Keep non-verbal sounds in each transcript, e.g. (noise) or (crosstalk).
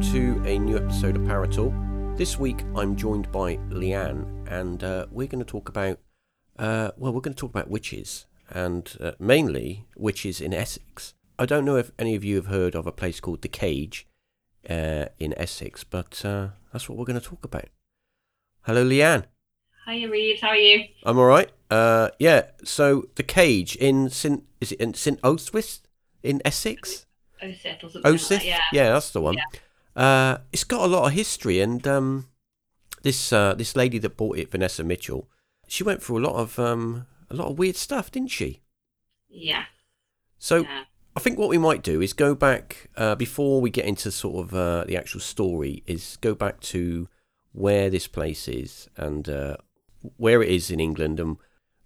Hi, everyone, and welcome to a new episode of Paratalk. This week, I'm joined by Leanne, and uh, we're going to talk about, uh, well, we're going to talk about witches, and uh, mainly witches in Essex. I don't know if any of you have heard of a place called The Cage uh, in Essex, but uh, that's what we're going to talk about. Hello, Leanne. Hi, Reeves. How are you? I'm all right. Uh, yeah. So the Cage in St. Is it in St. Oathwith in Essex? Osyth or something. Like that, yeah. yeah, that's the one. Uh, it's got a lot of history, and um, this uh, this lady that bought it, Vanessa Mitchell, she went through a lot of um, a lot of weird stuff, didn't she? Yeah. So yeah. I think what we might do is go back uh, before we get into sort of uh, the actual story. Is go back to where this place is and uh, where it is in England. And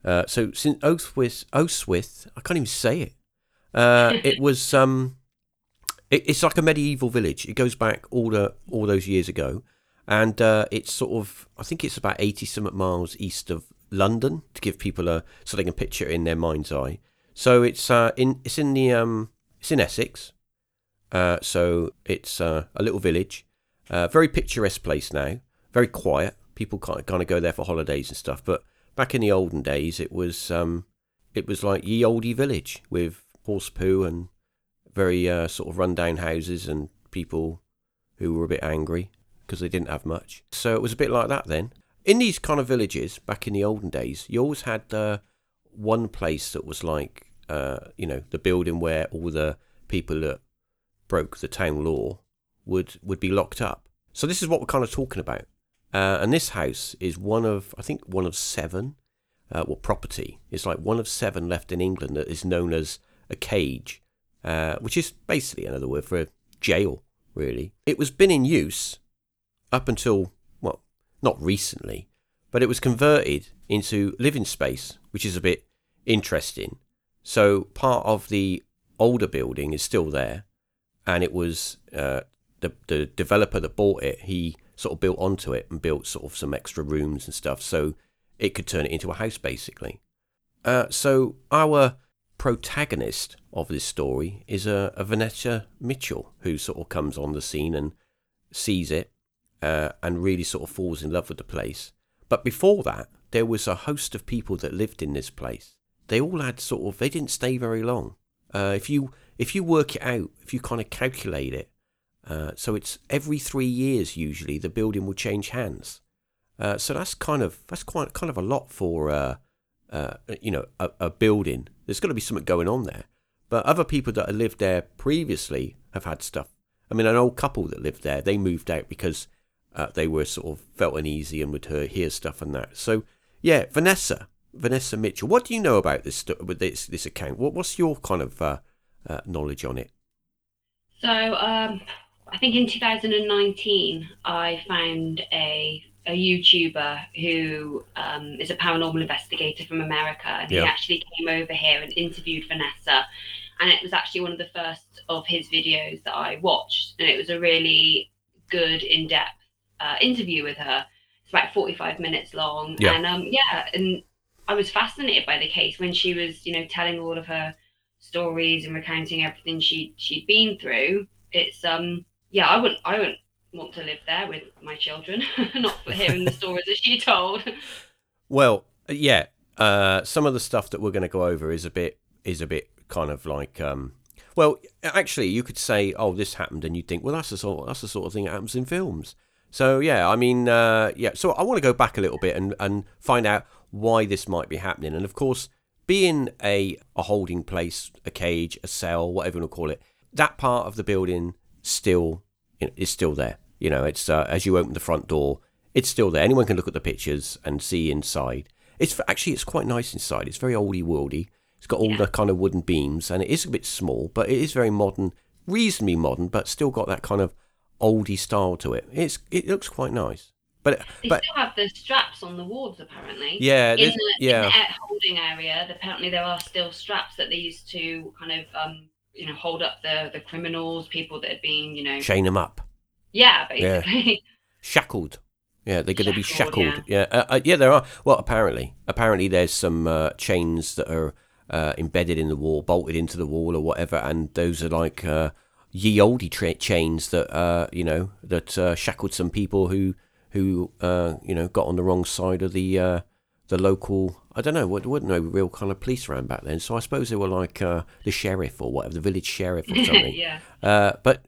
uh, so, since Oathwith, Oathwith, I can't even say it. Uh, it (laughs) was um, it, it's like a medieval village. It goes back all the all those years ago, and uh, it's sort of I think it's about eighty something miles east of London to give people a so they can picture it in their mind's eye. So it's uh, in it's in the um it's in Essex. Uh, so it's uh, a little village, uh, very picturesque place now, very quiet. People kind of, kind of go there for holidays and stuff. But back in the olden days, it was um, it was like ye olde village with horse poo and very uh, sort of rundown houses and people who were a bit angry because they didn't have much. So it was a bit like that then. In these kind of villages back in the olden days, you always had one place that was like, uh, you know, the building where all the people that broke the town law would would be locked up. So this is what we're kind of talking about. Uh, and this house is one of, I think, one of seven. Uh, well, property It's like one of seven left in England that is known as a cage, uh, which is basically another word for a jail. Really, it was been in use up until well, not recently, but it was converted into living space, which is a bit interesting. So part of the older building is still there, and it was uh, the the developer that bought it. He sort of built onto it and built sort of some extra rooms and stuff, so it could turn it into a house basically. Uh, so our protagonist of this story is a, a Vanessa Mitchell who sort of comes on the scene and sees it uh, and really sort of falls in love with the place. But before that, there was a host of people that lived in this place. They all had sort of they didn't stay very long. Uh, if you if you work it out, if you kind of calculate it, uh, so it's every three years usually the building will change hands. Uh, so that's kind of that's quite kind of a lot for uh, you know a, a building. There's got to be something going on there. But other people that have lived there previously have had stuff. I mean, an old couple that lived there, they moved out because uh, they were sort of felt uneasy and would hear, stuff and that. So yeah, Vanessa, Vanessa Mitchell. What do you know about this with this this account? What what's your kind of uh, uh, knowledge on it? So, um, I think in 2019, I found a a YouTuber who um, is a paranormal investigator from America, and Yeah. he actually came over here and interviewed Vanessa. And it was actually one of the first of his videos that I watched, and it was a really good, in-depth uh, interview with her. It's about 45 minutes long, Yeah. and um, yeah, and I was fascinated by the case when she was, you know, telling all of her stories and recounting everything she she'd been through. It's um, yeah, I wouldn't, I wouldn't want to live there with my children, (laughs) not hearing the stories that she told. (laughs) Well, yeah. Uh, some of the stuff that we're going to go over is a bit is a bit kind of like um, well, actually, you could say, "Oh, this happened," and you'd think, "Well, that's the sort that's the sort of thing that happens in films." So yeah, I mean, uh, yeah. So I want to go back a little bit and and find out why this might be happening. And of course, being a a holding place, a cage, a cell, whatever you want to call it, that part of the building still is still there. You know, it's uh, as you open the front door, it's still there. Anyone can look at the pictures and see inside. It's actually it's quite nice inside. It's very oldie worldy. It's got all Yeah. the kind of wooden beams, and it is a bit small, but it is very modern, reasonably modern, but still got that kind of oldie style to it. It's it looks quite nice. But They but still have the straps on the wards, apparently. yeah, In the, yeah. in the holding area, apparently there are still straps that they used to kind of, um, you know, hold up the the criminals, people that had been, you know, chain them up, yeah, Yeah. basically. (laughs) shackled. Yeah, they're going to be Shackled, shackled. Yeah, uh, uh, yeah, there are. Well, apparently, apparently, there's some uh, chains that are uh, embedded in the wall, bolted into the wall, or whatever, and those are like uh, ye olde tra- chains that uh, you know that uh, shackled some people who who uh, you know got on the wrong side of the uh, the local. I don't know. There wasn't no real kind of police around back then, so I suppose they were like uh, the sheriff or whatever, the village sheriff or (laughs) something. yeah. Uh, but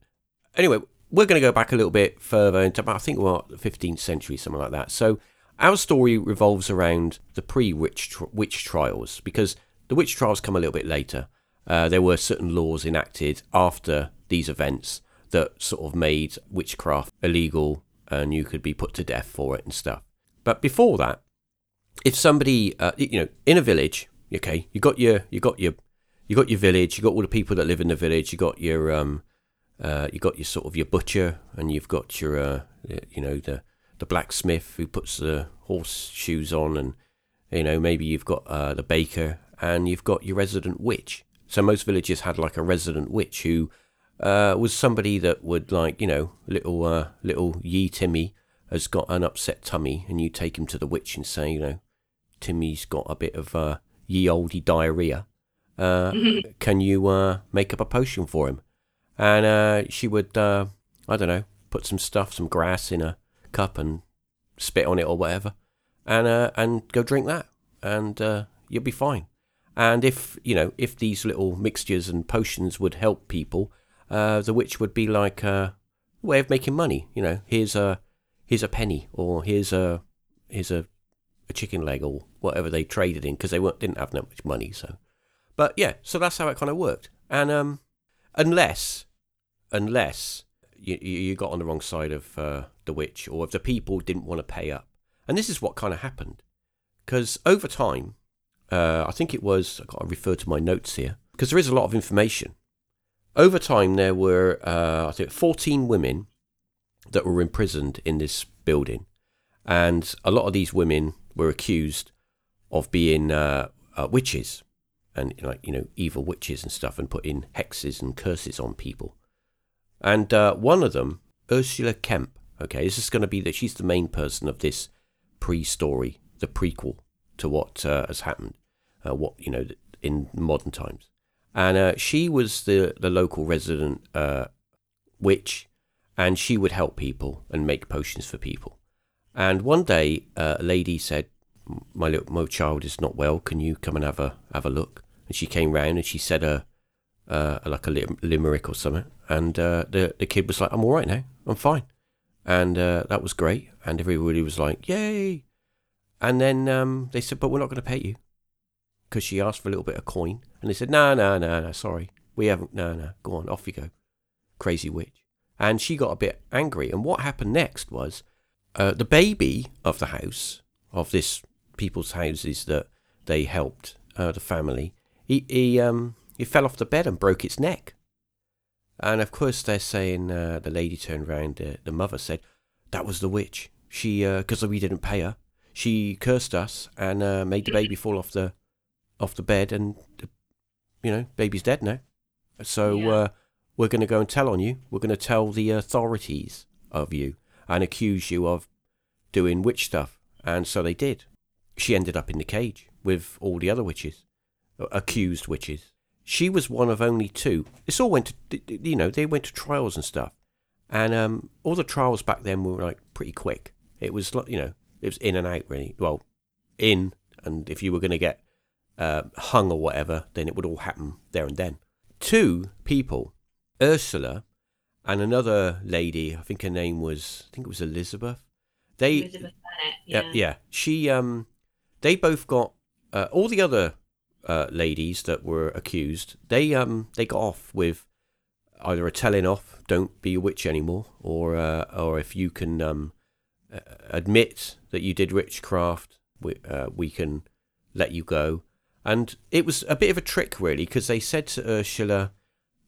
anyway, we're going to go back a little bit further into about, I think, what, the 15th century, something like that. So our story revolves around the pre-witch tr- witch trials because the witch trials come a little bit later. Uh, there were certain laws enacted after these events that sort of made witchcraft illegal and you could be put to death for it and stuff. But before that, if somebody, uh, you know, in a village, okay, you got your, you got your, you got your village, you got all the people that live in the village, you got your, um, uh, you got your sort of your butcher, and you've got your, uh, you know, the the blacksmith who puts the horseshoes on, and you know maybe you've got uh, the baker, and you've got your resident witch. So most villages had like a resident witch who uh, was somebody that would like, you know, little uh, little Yee Timmy has got an upset tummy, and you take him to the witch and say, you know, Timmy's got a bit of uh, ye olde diarrhea. Uh, (laughs) can you uh, make up a potion for him? And uh, she would, uh, I don't know, put some stuff, some grass in a cup and spit on it or whatever, and uh, and go drink that, and uh, you'll be fine. And if you know, if these little mixtures and potions would help people, uh, the witch would be like a way of making money. You know, here's a here's a penny, or here's a here's a a chicken leg, or whatever they traded in, because they weren't didn't have that much money. So, but yeah, so that's how it kind of worked. And um, unless unless you, you got on the wrong side of uh, the witch, or if the people didn't want to pay up, and this is what kind of happened, because over time, uh, I think it was I've got to refer to my notes here because there is a lot of information. Over time, there were uh, I think fourteen women that were imprisoned in this building, and a lot of these women were accused of being uh, uh, witches and like you know evil witches and stuff, and putting hexes and curses on people. And uh, one of them, Ursula Kempe. Okay, this is going to be that she's the main person of this pre-story, the prequel to what uh, has happened, uh, what you know in modern times. And uh, she was the the local resident uh, witch, and she would help people and make potions for people. And one day, uh, a lady said, "My little my child is not well. Can you come and have a have a look?" And she came round and she said a uh, like a lim- limerick or something. And uh, the the kid was like, "I'm all right now. I'm fine." And uh, that was great. And everybody was like, "Yay!" And then um, they said, "But we're not going to pay you," because she asked for a little bit of coin. And they said, "No, no, no, no. Sorry, we haven't. No, no. Go on, off you go, crazy witch." And she got a bit angry. And what happened next was uh, the baby of the house of this people's houses that they helped uh, the family. He he um he fell off the bed and broke its neck. And of course, they're saying uh, the lady turned round. Uh, the mother said that was the witch. She because we didn't pay her. She cursed us and uh, made the baby fall off the off the bed, and you know, baby's dead now. So Yeah. uh, we're going to go and tell on you. We're going to tell the authorities of you and accuse you of doing witch stuff. And so they did. She ended up in the cage with all the other witches, uh, accused witches. She was one of only two. This all went to, you know, they went to trials and stuff. And um, all the trials back then were like pretty quick. It was, like, you know, it was in and out really. Well, in, and if you were going to get uh, hung or whatever, then it would all happen there and then. Two people, Ursula and another lady, I think her name was, I think it was Elizabeth. They, Elizabeth Bennett. yeah, Yeah. yeah. She, um, they both got uh, all the other uh, ladies that were accused. They, um, they got off with either a telling off, don't be a witch anymore, or, uh, or if you can um, admit that you did witchcraft, we, uh, we can let you go. And it was a bit of a trick, really, because they said to Ursula,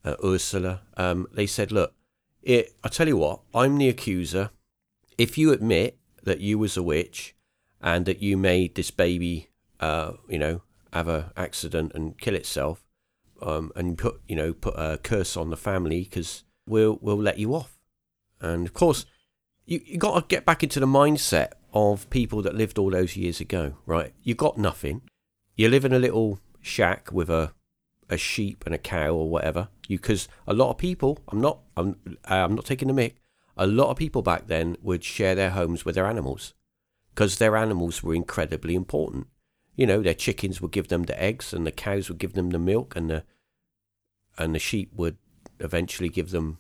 uh, Ursula, um, they said, "Look, it, I tell you what, I'm the accuser. If you admit that you was a witch and that you made this baby, uh, you know, have a accident and kill itself, um, and put, you know, put a curse on the family, because we'll we'll let you off." And of course, you you got to get back into the mindset of people that lived all those years ago, right? You got nothing. You live in a little shack with a a sheep and a cow or whatever, you because a lot of people, I'm not, I'm, I'm not taking the mic. A lot of people back then would share their homes with their animals because their animals were incredibly important. You know, their chickens would give them the eggs, and the cows would give them the milk, and the and the sheep would eventually give them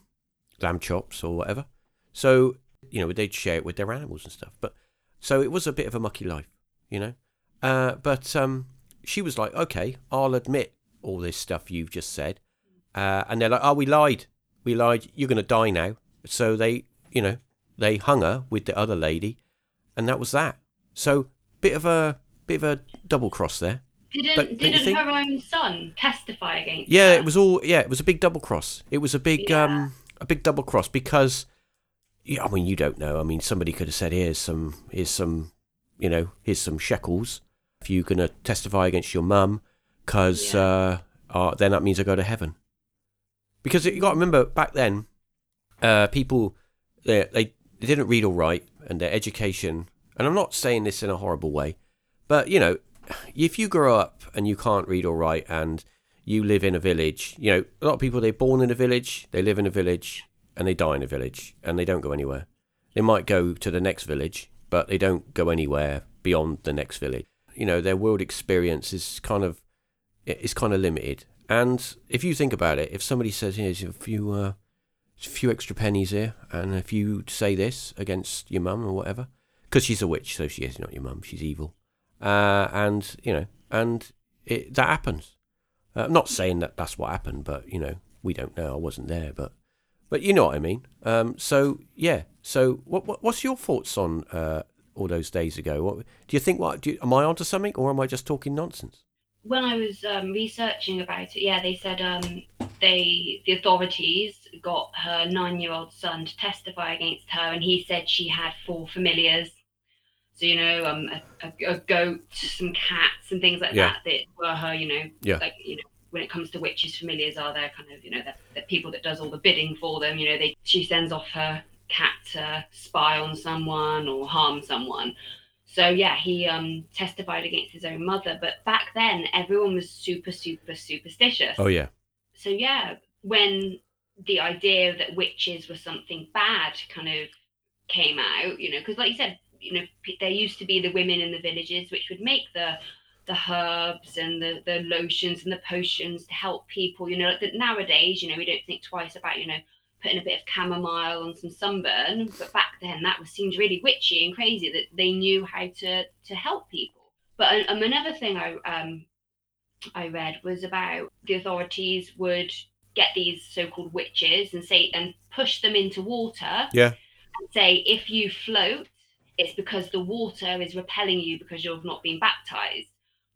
lamb chops or whatever. So you know, they'd share it with their animals and stuff. But so it was a bit of a mucky life, you know. Uh, but um, she was like, okay, I'll admit all this stuff you've just said. Uh, and they're like, oh, we lied. We lied. You're going to die now. So they, you know, they hung her with the other lady, and that was that. So bit of a bit of a double cross there. Didn't, Don't- don't didn't her own son testify against Yeah, her? it was all. Yeah, it was a big double cross. It was a big, Yeah. um, a big double cross because, yeah, I mean, you don't know. I mean, somebody could have said, "Here's some, here's some, you know, here's some shekels. If you're gonna testify against your mum, because uh, uh, then that means I go to heaven." Because you got to remember back then, uh, people they they didn't read or write, and their education. And I'm not saying this in a horrible way, but you know, if you grow up and you can't read or write, and you live in a village, you know, a lot of people they're born in a village, they live in a village, and they die in a village, and they don't go anywhere. They might go to the next village, but they don't go anywhere beyond the next village. You know, their world experience is kind of is kind of limited. And if you think about it, if somebody says, "Here's a few, uh, a few extra pennies here, and if you say this against your mum or whatever, because she's a witch, so she is not your mum, she's evil," uh, and you know, and it, that happens. Uh, I'm not saying that that's what happened, but you know, we don't know. I wasn't there, but but you know what I mean. Um, so yeah. So what, what what's your thoughts on uh, all those days ago? What do you think? What you, am I onto something, or am I just talking nonsense? when I was um, researching about it, yeah, they said um, they the authorities got her nine-year-old son to testify against her, and he said she had four familiars. So you know, um, a, a, a goat, some cats, and things like Yeah. that that were her. You know, Yeah. like you know, when it comes to witches, familiars are their kind of you know the, the people that does all the bidding for them. You know, they she sends off her cat to spy on someone or harm someone. So yeah, he um, testified against his own mother. But back then, everyone was super, super superstitious. Oh yeah, So yeah, when the idea that witches were something bad kind of came out, you know, because like you said, you know, there used to be the women in the villages which would make the the herbs and the the lotions and the potions to help people. You know, like that nowadays, you know, we don't think twice about you know putting a bit of chamomile on some sunburn, but back then that was seemed really witchy and crazy that they knew how to to help people. But um, another thing I um I read was about the authorities would get these so-called witches and say and push them into water. Yeah. And say if you float, it's because the water is repelling you because you've not been baptized.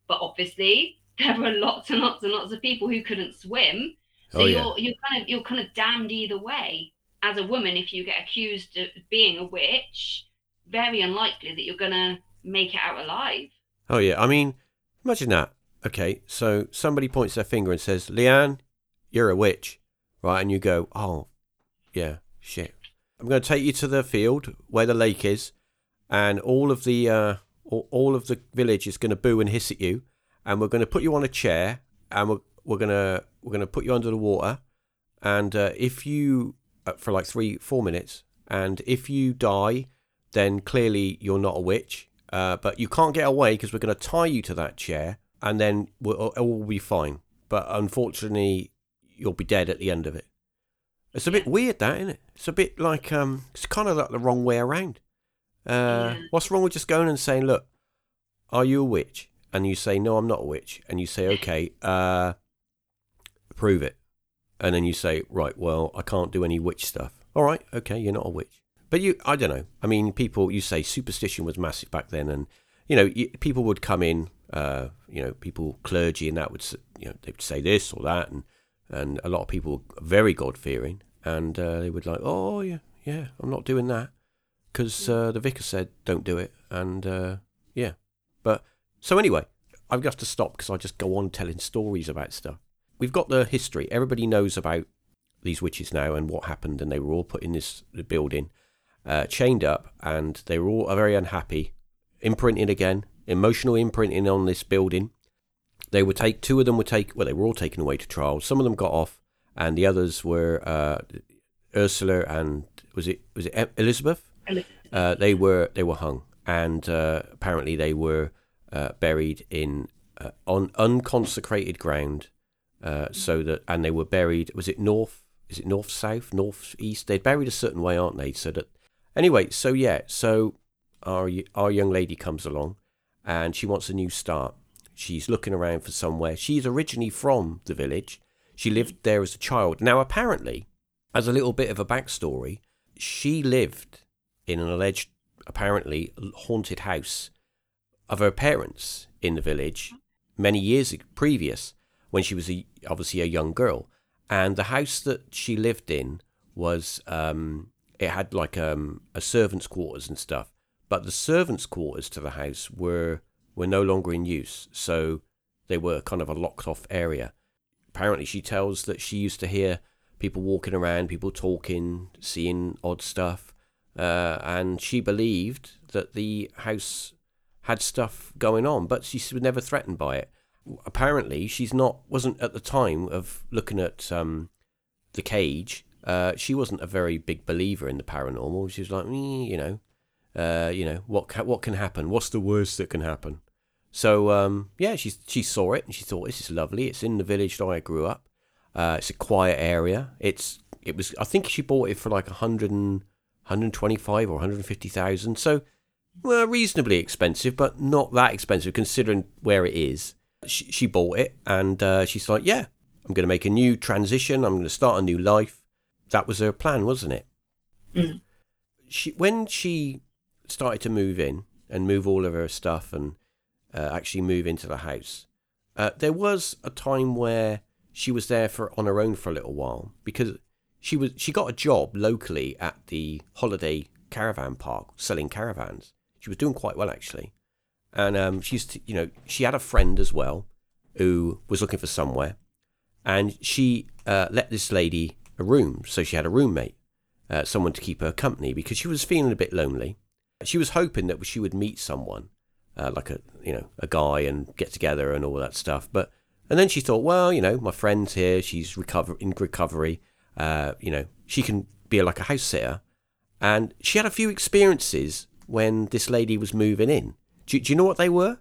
But obviously, (laughs) there were lots and lots and lots of people who couldn't swim. So Oh, you're yeah. you're kind of you're kind of damned either way. As a woman, if you get accused of being a witch, very unlikely that you're gonna make it out alive. oh yeah. I mean, imagine that. Okay, so somebody points their finger and says, "Leanne, you're a witch," right? And you go, "Oh, yeah, shit." I'm going to take you to the field where the lake is, and all of the uh, all, of the village is going to boo and hiss at you, and we're going to put you on a chair, and we're we're gonna we're gonna put you under the water, and uh, if you uh, for like three four minutes, and if you die, then clearly you're not a witch. Uh, but you can't get away because we're going to tie you to that chair, and then we'll, it will be fine. But unfortunately, you'll be dead at the end of it. It's a bit weird, that isn't it? It's a bit like um, it's kind of like the wrong way around. Uh, Yeah. What's wrong with just going and saying, "Look, are you a witch?" And you say, "No, I'm not a witch," and you say, (laughs) "Okay, uh, prove it," and then you say, "Right, well, I can't do any witch stuff." All right, okay, you're not a witch. But you, I don't know. I mean, people, you say superstition was massive back then, and you know, you, people would come in, uh, you know, people, clergy, and that would, you know, they'd say this or that, and and a lot of people were very God fearing, and uh, they would like, oh yeah, yeah, I'm not doing that because uh, the vicar said don't do it, and uh, yeah, but so anyway, I've got to stop because I just go on telling stories about stuff. We've got the history. Everybody knows about these witches now and what happened, and they were all put in this building, uh, chained up, and they were all very unhappy. Imprinting again, emotional imprinting on this building. They would take two of them were take well they were all taken away to trial. Some of them got off, and the others were uh, Ursula and was it was it Elizabeth? Uh, they were they were hung, and uh, apparently they were uh, buried in uh, on unconsecrated ground. Uh, so that and they were buried. Was it north? Is it north south, north east? They're buried a certain way, aren't they? So that anyway. So yeah. So our our young lady comes along, and she wants a new start. She's looking around for somewhere. She's originally from the village. She lived there as a child. Now apparently, as a little bit of a backstory, she lived in an alleged, apparently haunted house of her parents in the village many years previous when she was a, obviously a young girl. And the house that she lived in was, um, it had like um, a servant's quarters and stuff. But the servants' quarters to the house were were no longer in use, so they were kind of a locked off area. Apparently, she tells that she used to hear people walking around, people talking, seeing odd stuff, uh, and she believed that the house had stuff going on, but she was never threatened by it. Apparently, she's not wasn't at the time of looking at um, the cage. Uh, she wasn't a very big believer in the paranormal. She was like, "Mm, you know, uh, you know what ca- what can happen? What's the worst that can happen? So um, yeah, she she saw it and she thought this is lovely. It's in the village that I grew up. Uh, it's a quiet area. It's it was I think she bought it for like a hundred and 125 or 150,000. So well, reasonably expensive, but not that expensive considering where it is. She, she bought it and uh, she's like, yeah, I'm going to make a new transition. I'm going to start a new life. That was her plan, wasn't it? Mm. She when she started to move in and move all of her stuff and uh, actually move into the house, uh, there was a time where she was there for on her own for a little while because she was she got a job locally at the holiday caravan park selling caravans. She was doing quite well actually, and um, she used to, you know she had a friend as well who was looking for somewhere, and she uh, let this lady a room, so she had a roommate, uh, someone to keep her company because she was feeling a bit lonely. She was hoping that she would meet someone, uh, like a you know a guy, and get together and all that stuff. But and then she thought, well, you know, my friend's here. She's recover in recovery. Uh, you know, she can be like a house sitter. And she had a few experiences when this lady was moving in. Do, do you know what they were?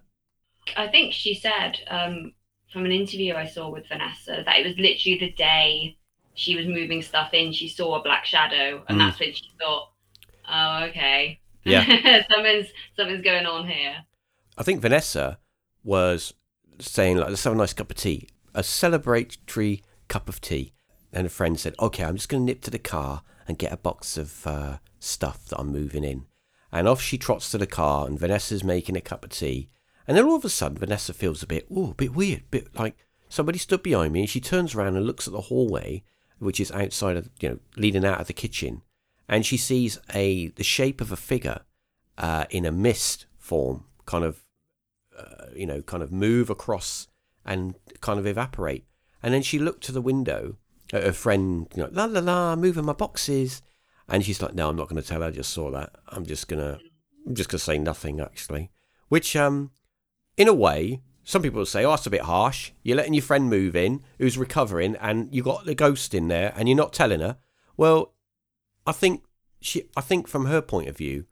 I think she said um, from an interview I saw with Vanessa that it was literally the day she was moving stuff in, she saw a black shadow, and Mm. that's when she thought, "Oh, okay, Yeah. (laughs) something's something's going on here." I think Vanessa was saying like, "Let's have a nice cup of tea, a celebratory cup of tea." And a friend said, "Okay, I'm just going to nip to the car and get a box of uh, stuff that I'm moving in." And off she trots to the car, and Vanessa's making a cup of tea. And then all of a sudden, Vanessa feels a bit, oh, a bit weird, bit like somebody stood behind me. And she turns around and looks at the hallway, which is outside of, you know, leading out of the kitchen, and she sees a the shape of a figure uh, in a mist form, kind of uh, you know, kind of move across and kind of evaporate. And then she looked to the window at her friend, you know, la la la, moving my boxes. And she's like, no, I'm not going to tell her. I just saw that. I'm just going to, I'm just going to say nothing, actually. Which, um, in a way, some people will say, oh, that's a bit harsh. You're letting your friend move in who's recovering and you got the ghost in there and you're not telling her. Well, I think she, I think from her point of view,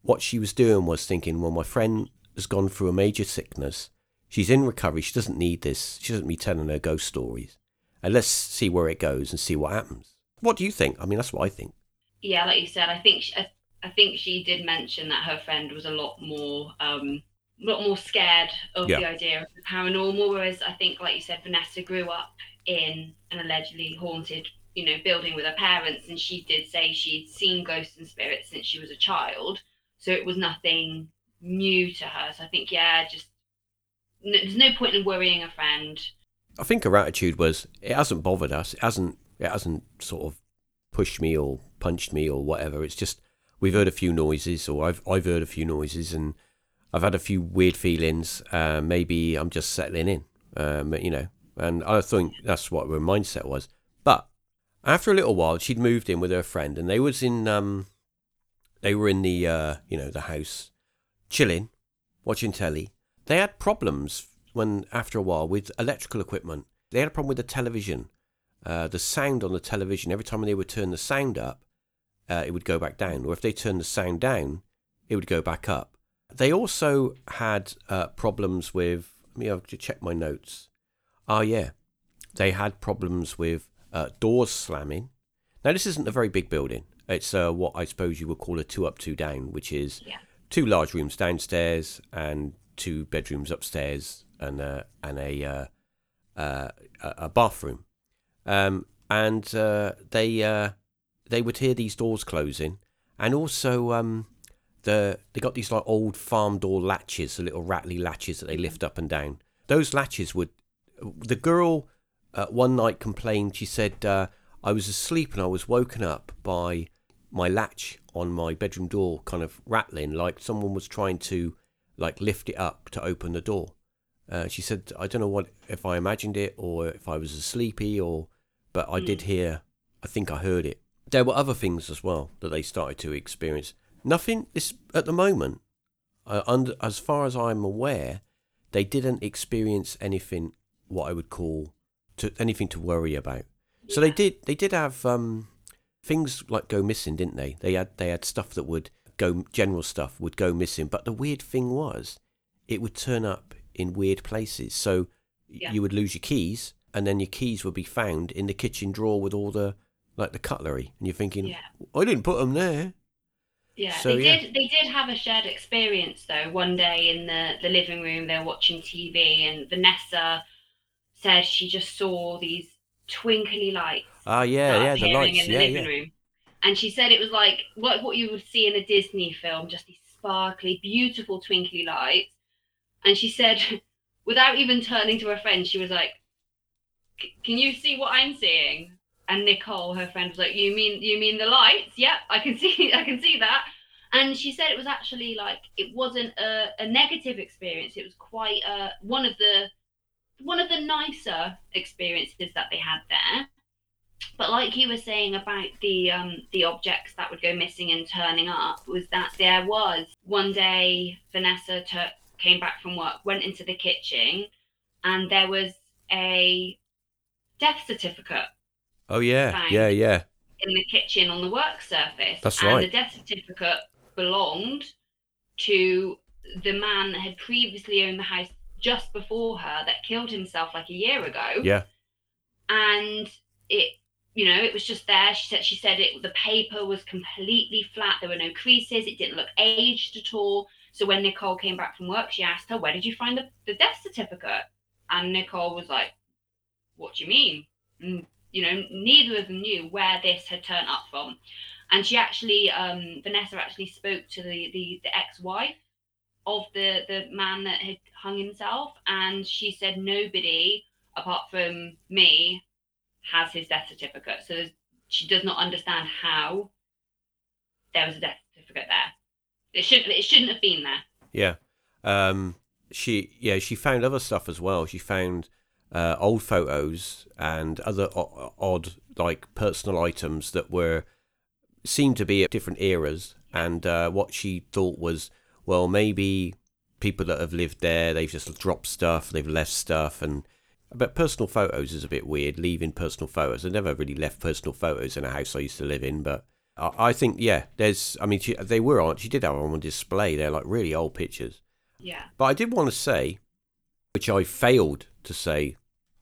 what she was doing was thinking, well, my friend has gone through a major sickness. She's in recovery. She doesn't need this. She doesn't be telling her ghost stories. And let's see where it goes and see what happens. What do you think? I mean, that's what I think. Yeah, like you said, I think she, I, I think she did mention that her friend was a lot more um a lot more scared of Yeah. the idea of the paranormal, whereas I think, like you said, Vanessa grew up in an allegedly haunted, you know, building with her parents, and she did say she'd seen ghosts and spirits since she was a child, so it was nothing new to her. So I think, yeah, just n- there's no point in worrying a friend. I think her attitude was it hasn't bothered us. It hasn't. It hasn't sort of pushed me or punched me or whatever. It's just we've heard a few noises, or I've I've heard a few noises, and I've had a few weird feelings. Uh, maybe I'm just settling in. Um, you know, and I think that's what her mindset was. But after a little while, she'd moved in with her friend, and they was in um, they were in the uh, you know, the house, chilling, watching telly. They had problems when after a while with electrical equipment, they had a problem with the television. Uh, the sound on the television, every time they would turn the sound up, uh, it would go back down. Or if they turned the sound down, it would go back up. They also had uh, problems with, let me have to check my notes. Oh, yeah. They had problems with uh, doors slamming. Now, this isn't a very big building. It's uh, what I suppose you would call a two up, two down, which is Yeah. Two large rooms downstairs and two bedrooms upstairs and and a uh, uh, a bathroom. Um, and uh, they uh, they would hear these doors closing, and also um, the they got these like old farm door latches, the little rattly latches that they lift up and down. Those latches would. The girl one night complained. She said, "I was asleep and I was woken up by my latch on my bedroom door kind of rattling, like someone was trying to like lift it up to open the door." Uh, she said, "I don't know what if I imagined it or if I was sleepy or, but I did hear. I think I heard it. There were other things as well that they started to experience. Nothing is at the moment, uh, under, as far as I'm aware, they didn't experience anything what I would call to anything to worry about. So they did they did have um, things like go missing, didn't they? They had they had stuff that would go general stuff would go missing, but the weird thing was it would turn up in weird places. So Yeah. you would lose your keys, and then your keys would be found in the kitchen drawer with all the like the cutlery, and you're thinking, Yeah. I didn't put them there. Yeah, So, they yeah. did. They did have a shared experience though. One day in the the living room, they were watching TV, and Vanessa said she just saw these twinkly lights. Ah, yeah, yeah, the lights, in the yeah, living yeah. room, and she said it was like what what you would see in a Disney film, just these sparkly, beautiful, twinkly lights. And she said, (laughs) without even turning to her friend, she was like, "Can you see what I'm seeing?" And Nicole, her friend, was like, "You mean you mean the lights? Yep, I can (laughs) see I can see that." And she said it was actually like it wasn't a, a negative experience. It was quite uh, one of the one of the nicer experiences that they had there. But like you were saying about the um, the objects that would go missing and turning up, was that there was one day Vanessa took, came back from work, went into the kitchen, and there was a death certificate Oh yeah, yeah, yeah. in the kitchen on the work surface. That's and right. the death certificate belonged to the man that had previously owned the house just before her that killed himself like a year ago. Yeah. And it you know, it was just there. She said she said it the paper was completely flat. There were no creases. It didn't look aged at all. So when Nicole came back from work, she asked her, Where did you find the, the death certificate? And Nicole was like, What do you mean? And, you know, neither of them knew where this had turned up from. And she actually, um, Vanessa actually spoke to the, the, the ex-wife of the, the man that had hung himself. And she said nobody, apart from me, has his death certificate. So she does not understand how there was a death certificate there. It shouldn't, it shouldn't have been there. Yeah. Um, she yeah she found other stuff as well. She found uh, old photos and other o- odd like personal items that were seemed to be at different eras. And uh, what she thought was well maybe people that have lived there they've just dropped stuff, they've left stuff, and but personal photos is a bit weird. Leaving personal photos. I never really left personal photos in a house I used to live in, but. I I think yeah. There's. I mean, she, they were on. She did have them on display. They're like really old pictures. Yeah. But I did want to say, which I failed to say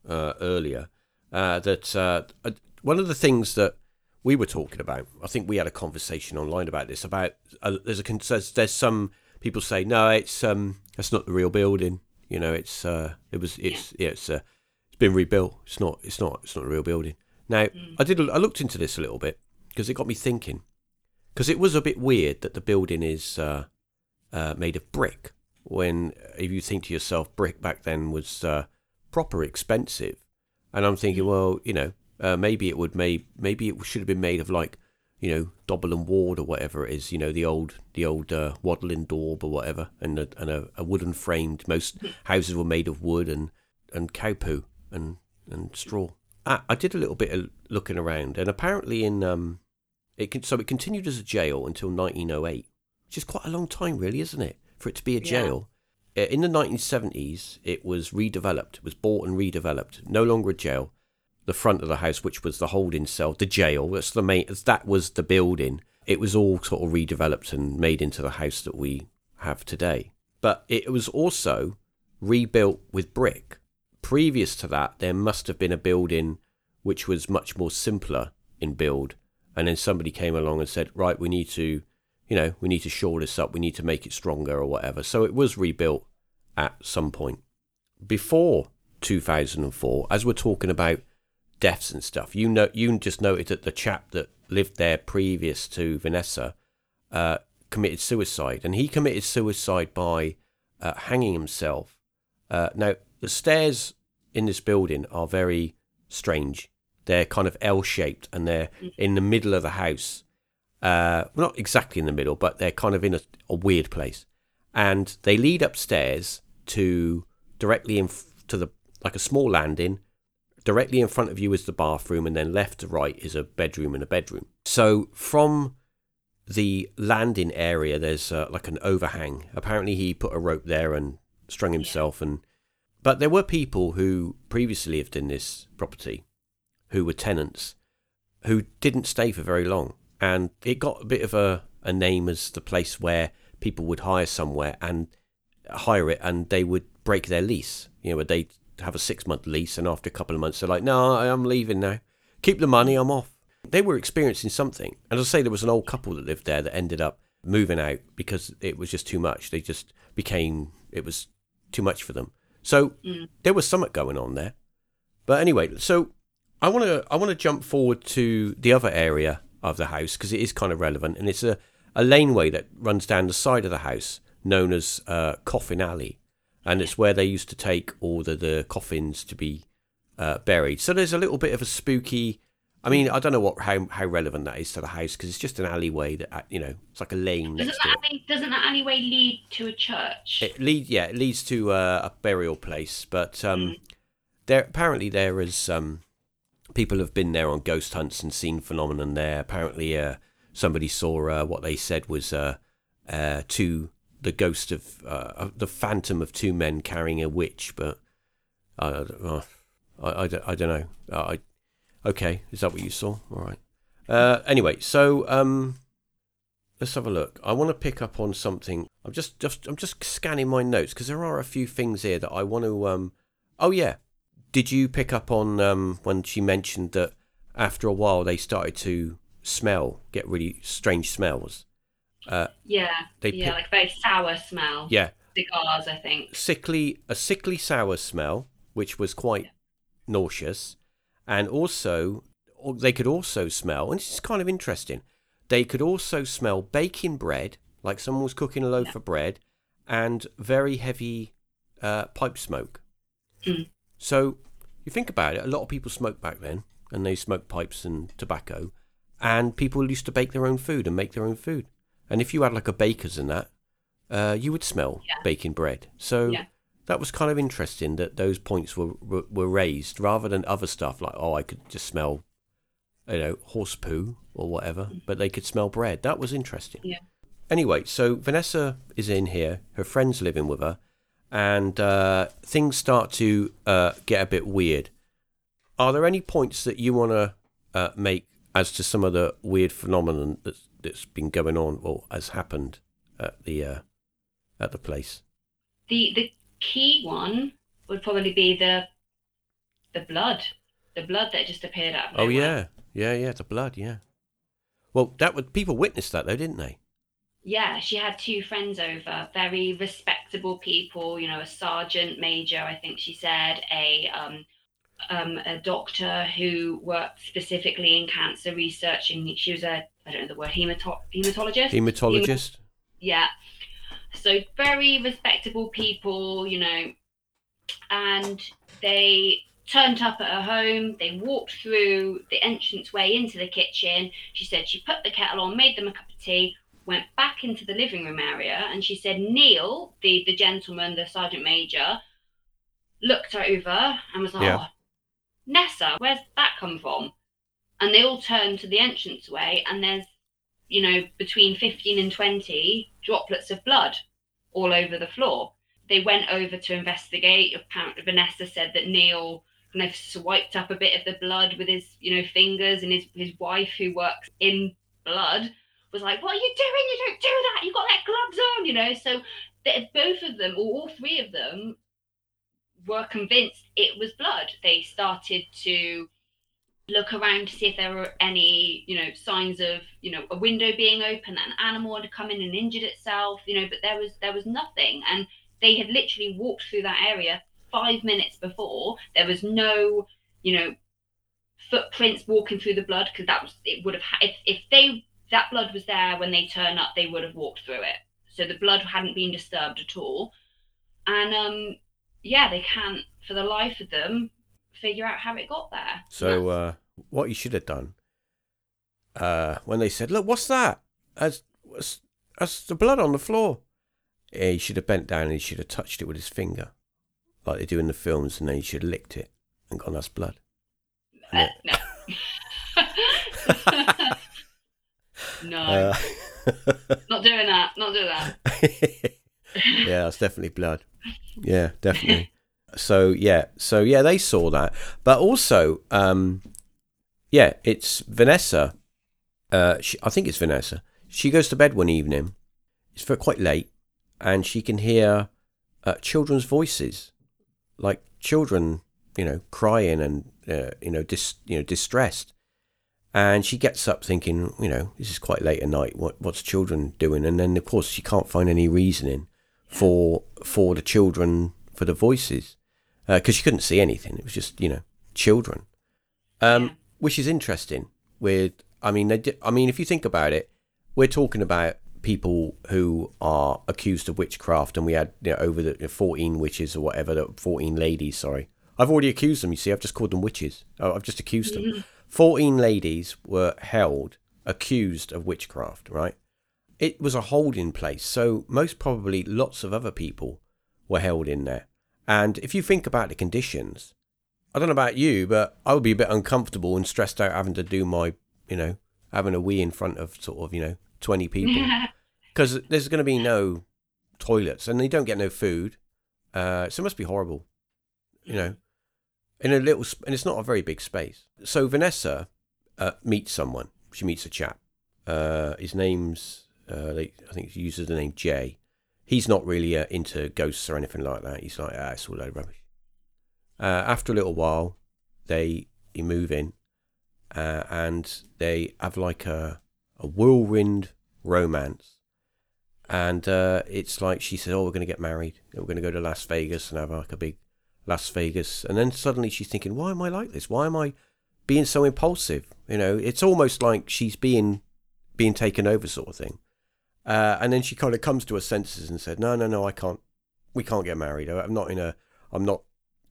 uh, earlier, uh, that uh, uh, one of the things that we were talking about, I think we had a conversation online about this. About uh, there's a there's some people say no, it's um that's not the real building. You know, it's uh it was it's yeah, it's uh, it's been rebuilt. It's not it's not it's not a real building. Now I did I looked into this a little bit because it got me thinking because it was a bit weird that the building is uh, uh, made of brick when if you think to yourself brick back then was uh, proper expensive and i'm thinking well you know uh, maybe it would made maybe it should have been made of like you know dobble and ward or whatever it is you know the old the old uh, waddling daub or whatever and a, and a, a wooden framed most houses were made of wood and and cow poo and and straw I, I did a little bit of looking around and apparently in um it can, so it continued as a jail until 1908 which is quite a long time really isn't it for it to be a jail uh, in the 1970s, it was redeveloped. It was bought and redeveloped. No longer a jail. The front of the house, which was the holding cell, the jail, that's the main. That was the building. It was all sort of redeveloped and made into the house that we have today. But it was also rebuilt with brick. Previous to that, there must have been a building which was much more simpler in build. And then somebody came along and said, right, we need to, you know, we need to shore this up, we need to make it stronger or whatever. So it was rebuilt at some point. Before 2004, as we're talking about deaths and stuff, you know, you just noted that the chap that lived there previous to Vanessa uh, committed suicide, and he committed suicide by uh, hanging himself. Uh, now, the stairs in this building are very strange. They're kind of L shaped and they're in the middle of the house. Uh, well, not exactly in the middle, but they're kind of in a, a weird place. And they lead upstairs to directly in f- to the like a small landing. Directly in front of you is the bathroom, and then left to right is a bedroom and a bedroom. So from the landing area, there's uh, like an overhang. Apparently, he put a rope there and strung himself. And but there were people who previously lived in this property, who were tenants, who didn't stay for very long, and it got a bit of a, a name as the place where people would hire somewhere and hire it, and they would break their lease. You know, they have a six month lease, and after a couple of months, they're like, "No, I'm leaving now. Keep the money. I'm off." They were experiencing something, and as I say, there was an old couple that lived there that ended up moving out because it was just too much. They just became it was too much for them. So Mm. there was something going on there. But anyway, so I want to I want to jump forward to the other area of the house because it is kind of relevant, and it's a a laneway that runs down the side of the house known as uh, Coffin Alley, and it's where they used to take all the, the coffins to be uh, buried. So there's a little bit of a spooky. I mean, I don't know what how how relevant that is to the house because it's just an alleyway that uh, you know it's like a lane Doesn't that, alley, doesn't that alleyway lead to a church? It lead yeah, it leads to uh, a burial place, but um, Mm. there apparently there is um, people have been there on ghost hunts and seen phenomenon there. Apparently, uh, somebody saw uh, what they said was uh, uh, two the ghost of uh, the phantom of two men carrying a witch, but I I, don't- uh, I, I, don't- I don't know. Uh, I okay, is that what you saw? All right. Uh, anyway, so um, let's have a look. I want to pick up on something. I'm just, just I'm just scanning my notes because there are a few things here that I want to. Um, oh yeah, did you pick up on um, when she mentioned that after a while they started to smell, get really strange smells? Uh, yeah, they yeah, pick- like very sour smell. yeah, Cigars, I think. sickly a sickly sour smell, which was quite nauseous, and also they could also smell, and this is kind of interesting. They could also smell baking bread, like someone was cooking a loaf Yeah. of bread, and very heavy uh, pipe smoke. Mm. So you think about it, a lot of people smoked back then, and they smoked pipes and tobacco, and people used to bake their own food and make their own food. And if you had like a baker's and that, uh, you would smell Yeah. baking bread. So Yeah. that was kind of interesting that those points were, were were raised rather than other stuff like oh I could just smell, you know, horse poo or whatever, but they could smell bread. That was interesting. Yeah. Anyway, so Vanessa is in here. Her friends living with her, and uh, things start to uh, get a bit weird. Are there any points that you want to uh, make as to some of the weird phenomenon that's that's been going on or has happened at the uh, at the place? The the key one would probably be the the blood, the blood that just appeared out. Of Oh yeah, yeah, yeah. The blood, yeah. Well, that would people witnessed that though, didn't they? Yeah, she had two friends over, very respectable people. You know, a sergeant major, I think she said, a um, um, a doctor who worked specifically in cancer research, and she was a I don't know the word hemato- hematologist. Hematologist. Yeah. So very respectable people, you know, and they turned up at her home. They walked through the entrance way into the kitchen. She said she put the kettle on, made them a cup of tea, went back into the living room area, and she said Neil, the the gentleman, the sergeant major, looked her over and was like, Yeah. "Oh, Nessa, where's that come from?" And they all turned to the entrance way, and there's you know, between 15 and 20 droplets of blood all over the floor. they went over to investigate. Apparently, Vanessa said that Neil kind of swiped up a bit of the blood with his, you know, fingers, and his his wife, who works in blood, was like, "What are you doing? You don't do that. You got that gloves on," you know. So both of them, or all three of them, were convinced it was blood. They started to look around to see if there were any, you know, signs of, you know, a window being open, that an animal had come in and injured itself, you know, but there was there was nothing. And they had literally walked through that area five minutes before. There was no, you know, footprints walking through the blood because that was it would have if if they that blood was there when they turn up, they would have walked through it. So the blood hadn't been disturbed at all. And um yeah, they can't for the life of them figure out how it got there. So uh what you should have done uh when they said, Look, what's that? That's, that's the blood on the floor. Yeah, he should have bent down and he should have touched it with his finger, like they do in the films, and then he should have licked it and gone, "That's blood." Uh, no. (laughs) no. Uh, (laughs) not doing that. Not doing that. (laughs) yeah, that's definitely blood. Yeah, definitely. So yeah, so yeah, they saw that, but also, um, yeah, it's Vanessa. Uh, she, I think it's Vanessa. She goes to bed one evening. It's for quite late, and she can hear uh, children's voices, like children, you know, crying and uh, you know, dis, you know, distressed. And she gets up thinking, you know, this is quite late at night. What what's children doing? And then of course she can't find any reasoning for for the children for the voices because uh, she couldn't see anything. It was just you know children, um, yeah. which is interesting. With I mean, they, I mean, if you think about it, we're talking about people who are accused of witchcraft, and we had you know, over the 14 witches or whatever, the 14 ladies, sorry. I've already accused them, you see, I've just called them witches. I've just accused them. Mm-hmm. 14 ladies were held, accused of witchcraft, right? It was a holding place, so most probably lots of other people were held in there. And if you think about the conditions, I don't know about you, but I would be a bit uncomfortable and stressed out having to do my, you know, having a wee in front of sort of, you know, 20 people. (laughs) Because there's going to be no toilets and they don't get no food. Uh, so it must be horrible, you know, in a little, sp- and it's not a very big space. So Vanessa uh, meets someone. She meets a chap. Uh, his name's, uh, I think he uses the name Jay. He's not really uh, into ghosts or anything like that. He's like, ah, it's all load rubbish. Uh, after a little while, they, move in uh, and they have like a, a whirlwind romance. And uh, it's like she said, "Oh, we're going to get married. We're going to go to Las Vegas and have like a big Las Vegas." And then suddenly she's thinking, "Why am I like this? Why am I being so impulsive?" You know, it's almost like she's being being taken over, sort of thing. Uh, and then she kind of comes to her senses and said, "No, no, no, I can't. We can't get married. I'm not in a. I'm not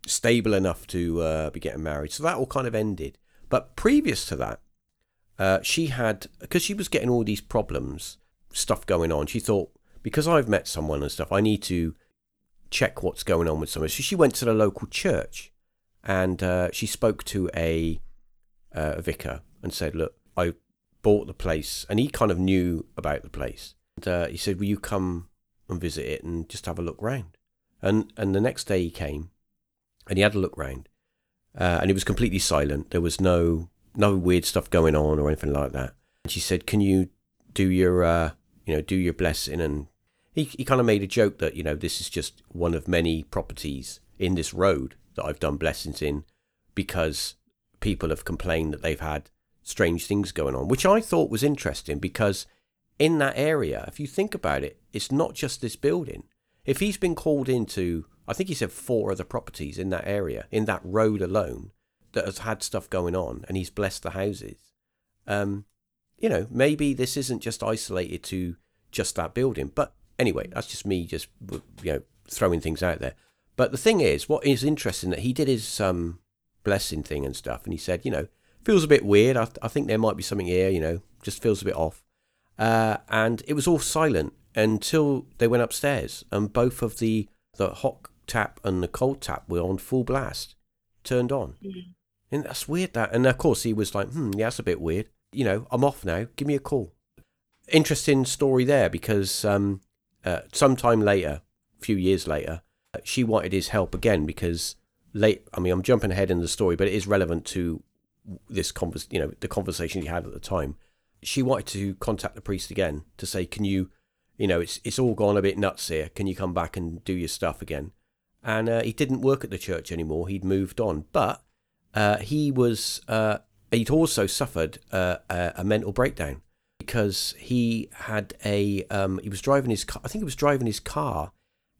stable enough to uh, be getting married." So that all kind of ended. But previous to that, uh, she had because she was getting all these problems, stuff going on. She thought because I've met someone and stuff, I need to check what's going on with someone. So she went to the local church and uh, she spoke to a, uh, a vicar and said, "Look, I bought the place," and he kind of knew about the place. Uh, he said, "Will you come and visit it and just have a look round?" And and the next day he came, and he had a look round, uh, and it was completely silent. There was no no weird stuff going on or anything like that. And she said, "Can you do your, uh, you know, do your blessing?" And he he kind of made a joke that you know this is just one of many properties in this road that I've done blessings in because people have complained that they've had strange things going on, which I thought was interesting because in that area, if you think about it, it's not just this building. If he's been called into, I think he said four other properties in that area, in that road alone, that has had stuff going on and he's blessed the houses. Um, you know, maybe this isn't just isolated to just that building. But anyway, that's just me just you know throwing things out there. But the thing is, what is interesting that he did his um, blessing thing and stuff, and he said, you know, feels a bit weird. I, I think there might be something here. You know, just feels a bit off. Uh, and it was all silent until they went upstairs, and both of the the hot tap and the cold tap were on full blast, turned on. Mm-hmm. And that's weird that. And of course he was like, hmm, yeah, that's a bit weird. You know, I'm off now. Give me a call. Interesting story there because um, uh, sometime later, a few years later, She wanted his help again because late. I mean, I'm jumping ahead in the story, but it is relevant to this convers. You know, the conversation he had at the time. She wanted to contact the priest again to say, "Can you, you know, it's it's all gone a bit nuts here. Can you come back and do your stuff again?" And uh, he didn't work at the church anymore. He'd moved on, but uh, he was. Uh, he'd also suffered uh, a, a mental breakdown because he had a um, he was driving his car. I think he was driving his car,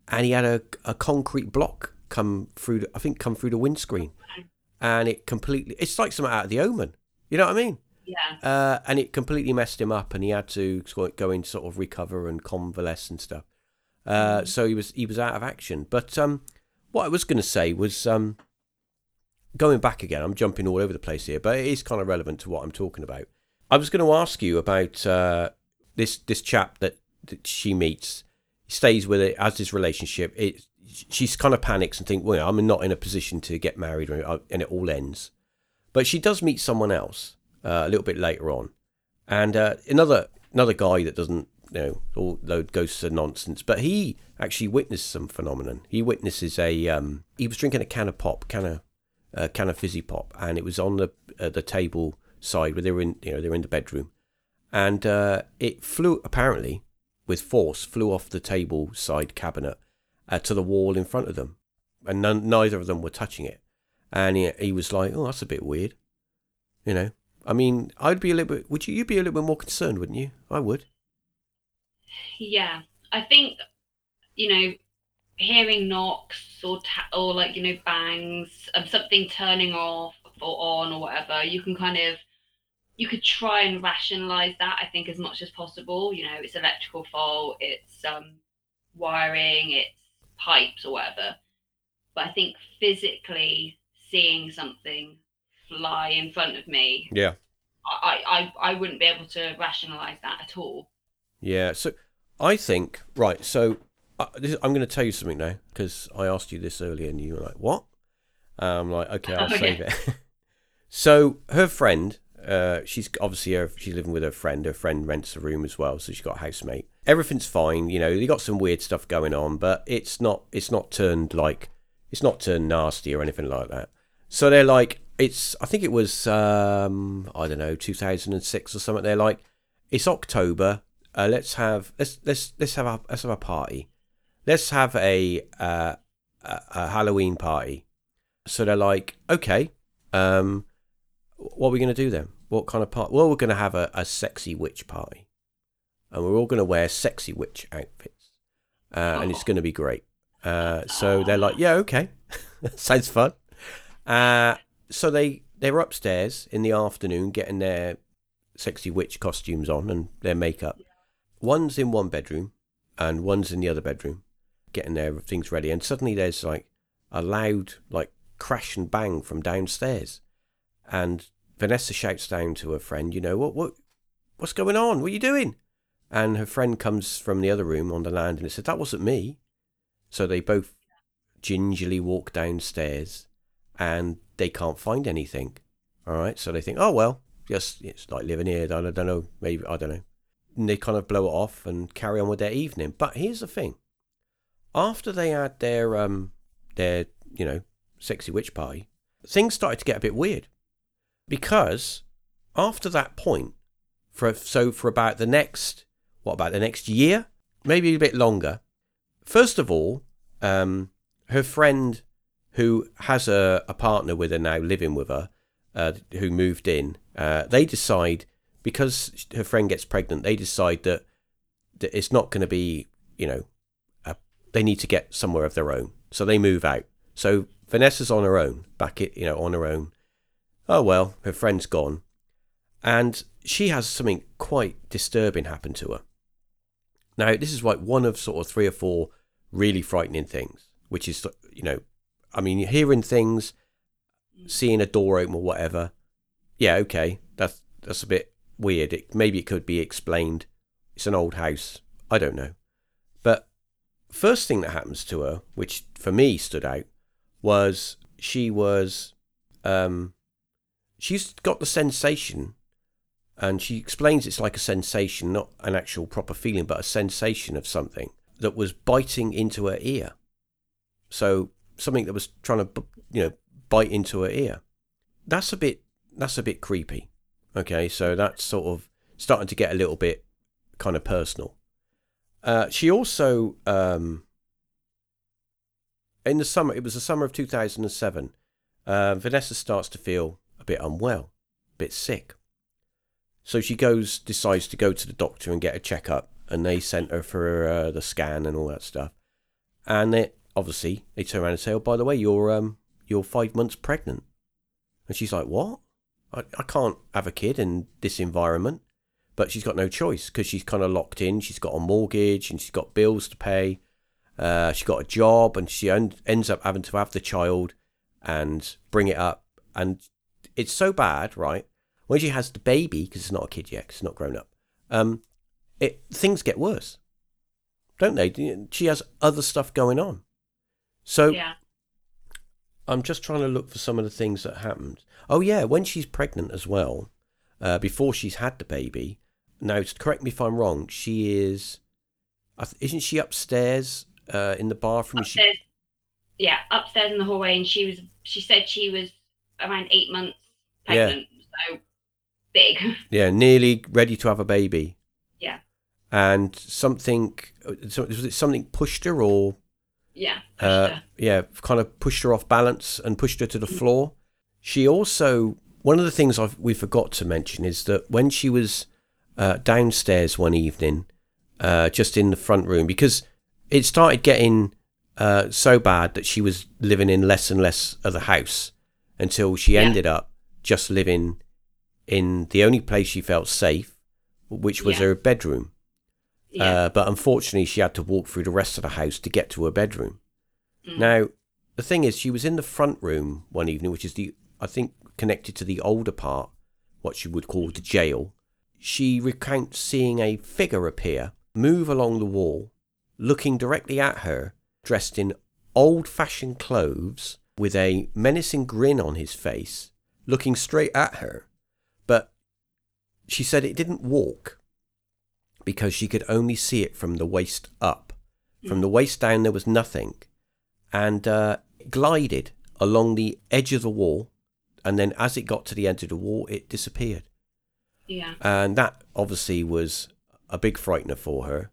and he had a, a concrete block come through. I think come through the windscreen, and it completely. It's like something out of the Omen. You know what I mean? Yeah. Uh, and it completely messed him up, and he had to go in sort of recover and convalesce and stuff. Uh, so he was he was out of action. But um, what I was going to say was um, going back again. I'm jumping all over the place here, but it is kind of relevant to what I'm talking about. I was going to ask you about uh, this this chap that, that she meets. He stays with it as his relationship. It she's kind of panics and think, well, I'm not in a position to get married, and it all ends. But she does meet someone else uh, a little bit later on, and uh, another another guy that doesn't you know all load ghosts and nonsense, but he actually witnessed some phenomenon. He witnesses a um, he was drinking a can of pop, can of uh, can of fizzy pop, and it was on the uh, the table side where they were in you know they were in the bedroom, and uh, it flew apparently with force flew off the table side cabinet to the wall in front of them, and none, neither of them were touching it, and he, he was like, oh that's a bit weird, you know. I mean, I'd be a little bit. Would you? You'd be a little bit more concerned, wouldn't you? I would. Yeah, I think you know, hearing knocks or ta- or like you know bangs of something turning off or on or whatever, you can kind of you could try and rationalize that. I think as much as possible. You know, it's electrical fault, it's um wiring, it's pipes or whatever. But I think physically seeing something fly in front of me, Yeah. I I, I wouldn't be able to rationalize that at all. Yeah. So I think right. So uh, this, I'm going to tell you something now because I asked you this earlier and you were like, "What?" I'm like, "Okay, I'll (laughs) Okay. save it." (laughs) so her friend, uh, she's obviously her, she's living with her friend. Her friend rents a room as well, so she's got a housemate. Everything's fine. You know, they got some weird stuff going on, but it's not it's not turned like it's not turned nasty or anything like that. So they're like, it's I think it was um I don't know 2006 or something. They're like, it's October. Uh, let's have let's let's let's have a let's have a party. Let's have a uh, a, a Halloween party. So they're like, okay, um, what are we going to do then? What kind of party? Well, we're going to have a, a sexy witch party, and we're all going to wear sexy witch outfits, uh, and it's going to be great. Uh, so they're like, yeah, okay, (laughs) sounds fun. So they they were upstairs in the afternoon getting their sexy witch costumes on and their makeup. One's in one bedroom and one's in the other bedroom, getting their things ready. And suddenly there's like a loud like crash and bang from downstairs, and Vanessa shouts down to her friend, "You know what what what's going on? What are you doing?" And her friend comes from the other room on the landing and said, "That wasn't me." So they both gingerly walk downstairs, and they can't find anything. All right, so they think, "Oh well, just it's like living here. I don't, I don't know, maybe I don't know." And they kind of blow it off and carry on with their evening. But here's the thing: after they had their um their you know sexy witch party, things started to get a bit weird because after that point, for so for about the next what about the next year, maybe a bit longer. First of all, um, her friend who has a, a partner with her now living with her, uh, who moved in, uh, they decide because her friend gets pregnant, they decide that, that it's not going to be, you know, a, they need to get somewhere of their own, so they move out. So Vanessa's on her own, back it, you know, on her own. Oh well, her friend's gone, and she has something quite disturbing happen to her. Now, this is like one of sort of three or four really frightening things, which is, you know, I mean, hearing things, seeing a door open or whatever. Yeah, okay, that's that's a bit weird. It, maybe it could be explained. It's an old house. I don't know. But first thing that happens to her, which for me stood out, was she was, um, she's got the sensation, and she explains it's like a sensation, not an actual proper feeling, but a sensation of something that was biting into her ear. So something that was trying to, you know, bite into her ear. That's a bit. That's a bit creepy. Okay, so that's sort of starting to get a little bit kind of personal. Uh, she also, um, in the summer, it was the summer of 2007, uh, Vanessa starts to feel a bit unwell, a bit sick. So she goes, decides to go to the doctor and get a checkup, and they sent her for uh, the scan and all that stuff. And they, obviously, they turn around and say, "Oh, by the way, you're um, you're five months pregnant." And she's like, "What? I, I can't have a kid in this environment." But she's got no choice because she's kind of locked in. She's got a mortgage and she's got bills to pay. Uh, she's got a job and she en- ends up having to have the child and bring it up. And it's so bad, right? When she has the baby, because it's not a kid yet, it's not grown up, um, it things get worse, don't they? She has other stuff going on. So Yeah. I'm just trying to look for some of the things that happened. Oh yeah, when she's pregnant as well, uh, before she's had the baby. Now, correct me if I'm wrong. She is, isn't she upstairs uh, in the bathroom? She, Upstairs, yeah, upstairs in the hallway, and she was. She said she was around eight months Yeah. pregnant, so big. (laughs) yeah, nearly ready to have a baby. Yeah. And something, so was it something pushed her or yeah. uh, yeah, kind of pushed her off balance and pushed her to the floor. She also, one of the things I've, we forgot to mention is that when she was uh, downstairs one evening, uh, just in the front room, because it started getting uh, so bad that she was living in less and less of the house until she Yeah. ended up just living in the only place she felt safe, which was Yeah. her bedroom. Yeah. Uh, but unfortunately, she had to walk through the rest of the house to get to her bedroom. Mm. Now, the thing is, she was in the front room one evening, which is the, I think, connected to the older part, what she would call the jail. She recounts seeing a figure appear, move along the wall, looking directly at her, dressed in old fashioned clothes, with a menacing grin on his face, looking straight at her. But she said it didn't walk because she could only see it from the waist up. From the waist down, there was nothing. And uh, it glided along the edge of the wall. And then as it got to the edge of the wall, it disappeared. yeah. And that obviously was a big frightener for her.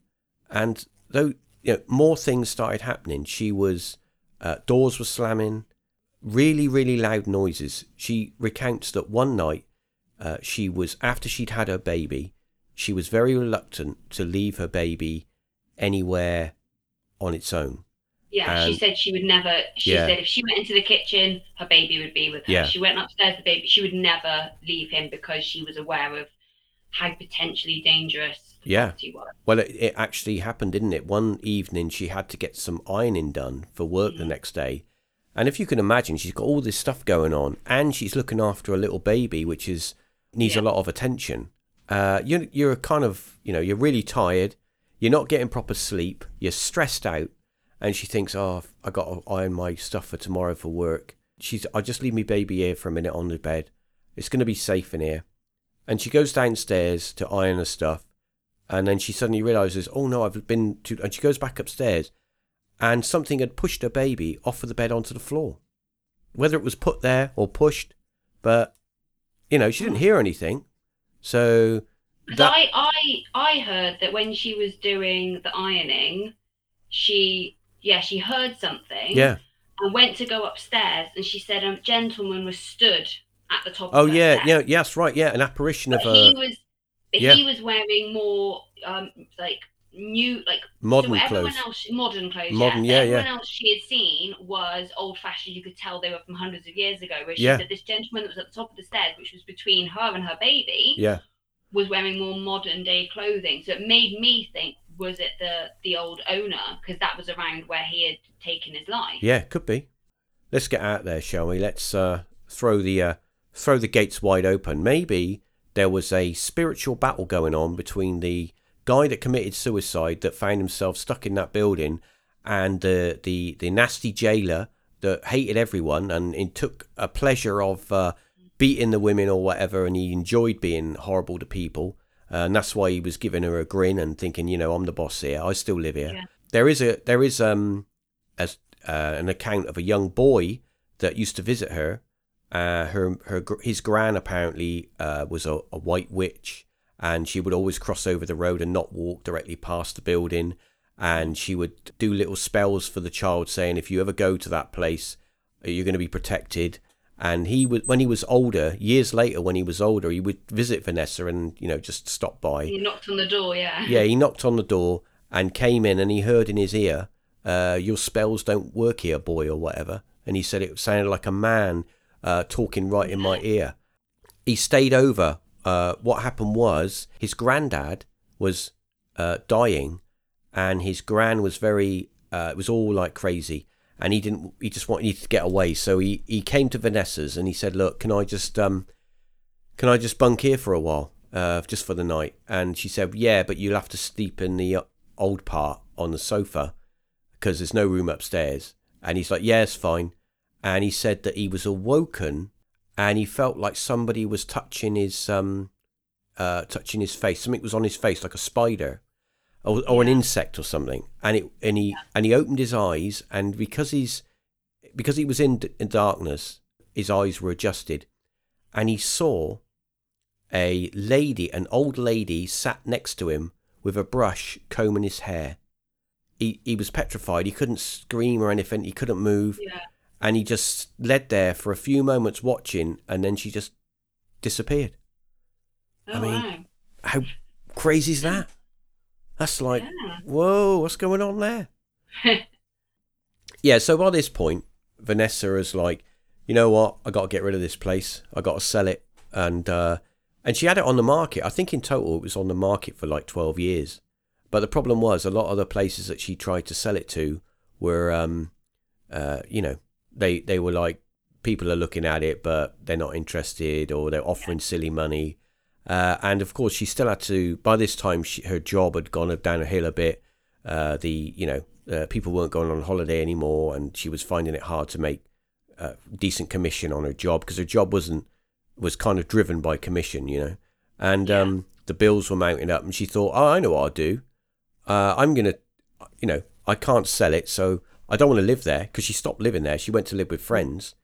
And though you know, more things started happening, she was, uh, doors were slamming, really, really loud noises. She recounts that one night uh, she was, after she'd had her baby, she was very reluctant to leave her baby anywhere on its own. Yeah, she said she would never. She Yeah. said if she went into the kitchen, her baby would be with her. Yeah. She went upstairs, the baby. She would never leave him because she was aware of how potentially dangerous Yeah. Well, it, it actually happened, didn't it? One evening she had to get some ironing done for work the mm. next day. And if you can imagine, she's got all this stuff going on and she's looking after a little baby, which is needs a lot of attention. Uh, you're, you're kind of, you know, you're really tired. You're not getting proper sleep. You're stressed out. And she thinks, oh, I got to iron my stuff for tomorrow for work. She's, I'll just leave my baby here for a minute on the bed. It's going to be safe in here. And she goes downstairs to iron her stuff. And then she suddenly realizes, oh no, I've been to. And she goes back upstairs, and something had pushed her baby off of the bed onto the floor. Whether it was put there or pushed, but you know, she didn't hear anything. So that I, I, I heard that when she was doing the ironing, she, yeah, she heard something. yeah. And went to go upstairs, and she said a gentleman was stood at the top. Oh yeah, yeah, yes, right, yeah, an apparition But of he a was, but yeah. he was wearing more, um, like new, like modern so everyone clothes. else, modern clothes. Modern, yeah. yeah, everyone yeah. else she had seen was old fashioned. You could tell they were from hundreds of years ago. Where she Yeah. said this gentleman that was at the top of the stairs, which was between her and her baby, Yeah, was wearing more modern day clothing. So it made me think, was it the the old owner? Because that was around where he had taken his life. yeah, could be. Let's get out there, shall we? Let's uh, throw the uh, throw the gates wide open. Maybe there was a spiritual battle going on between the guy that committed suicide that found himself stuck in that building and the the, the nasty jailer that hated everyone and, took a pleasure of uh, beating the women or whatever and he enjoyed being horrible to people uh, and that's why he was giving her a grin and thinking you know i'm the boss here i still live here Yeah. there is a there is um a, uh, an account of a young boy that used to visit her. Uh, her, her, his gran apparently uh, was a, a white witch, and she would always cross over the road and not walk directly past the building. And she would do little spells for the child, saying, "If you ever go to that place, you're going to be protected." And he would, when he was older, years later, when he was older, he would visit Vanessa and you know just stop by. He knocked on the door, yeah. Yeah, he knocked on the door and came in, and he heard in his ear, uh, "Your spells don't work here, boy," or whatever. And he said it sounded like a man uh, talking right in my (laughs) ear. He stayed over. Uh, what happened was his granddad was uh, dying, and his gran was very. Uh, it was all like crazy and he didn't he just wanted to get away. So he he came to vanessa's and he said look can i just um can i just bunk here for a while uh just for the night? And she said yeah but you'll have to sleep in the old part on the sofa because there's no room upstairs. And he's like yeah it's fine. And he said that he was awoken and he felt like somebody was touching his um uh touching his face something was on his face like a spider or, or an insect or something, and it and he and he opened his eyes, and because he's because he was in, in darkness, his eyes were adjusted, and he saw a lady, an old lady, sat next to him with a brush combing his hair. He he was petrified. He couldn't scream or anything. He couldn't move, Yeah. And he just led there for a few moments watching, and then she just disappeared. Oh, mean, wow. How crazy is that? That's like, Yeah. whoa, what's going on there? (laughs) yeah, so by this point, Vanessa is like, you know what? I got to get rid of this place. I got to sell it, and uh, and she had it on the market. I think in total it was on the market for like twelve years. But the problem was a lot of the places that she tried to sell it to were, um, uh, you know, they they were like people are looking at it, but they're not interested, or they're offering silly money. Uh, and of course, she still had to. By this time, she, her job had gone down a hill a bit. Uh, the you know uh, people weren't going on holiday anymore, and she was finding it hard to make uh, decent commission on her job because her job wasn't was kind of driven by commission, you know. And Yeah. um, the bills were mounting up, and she thought, "Oh, I know what I'll do. Uh, I'm gonna, you know, I can't sell it, so I don't want to live there because she stopped living there. She went to live with friends.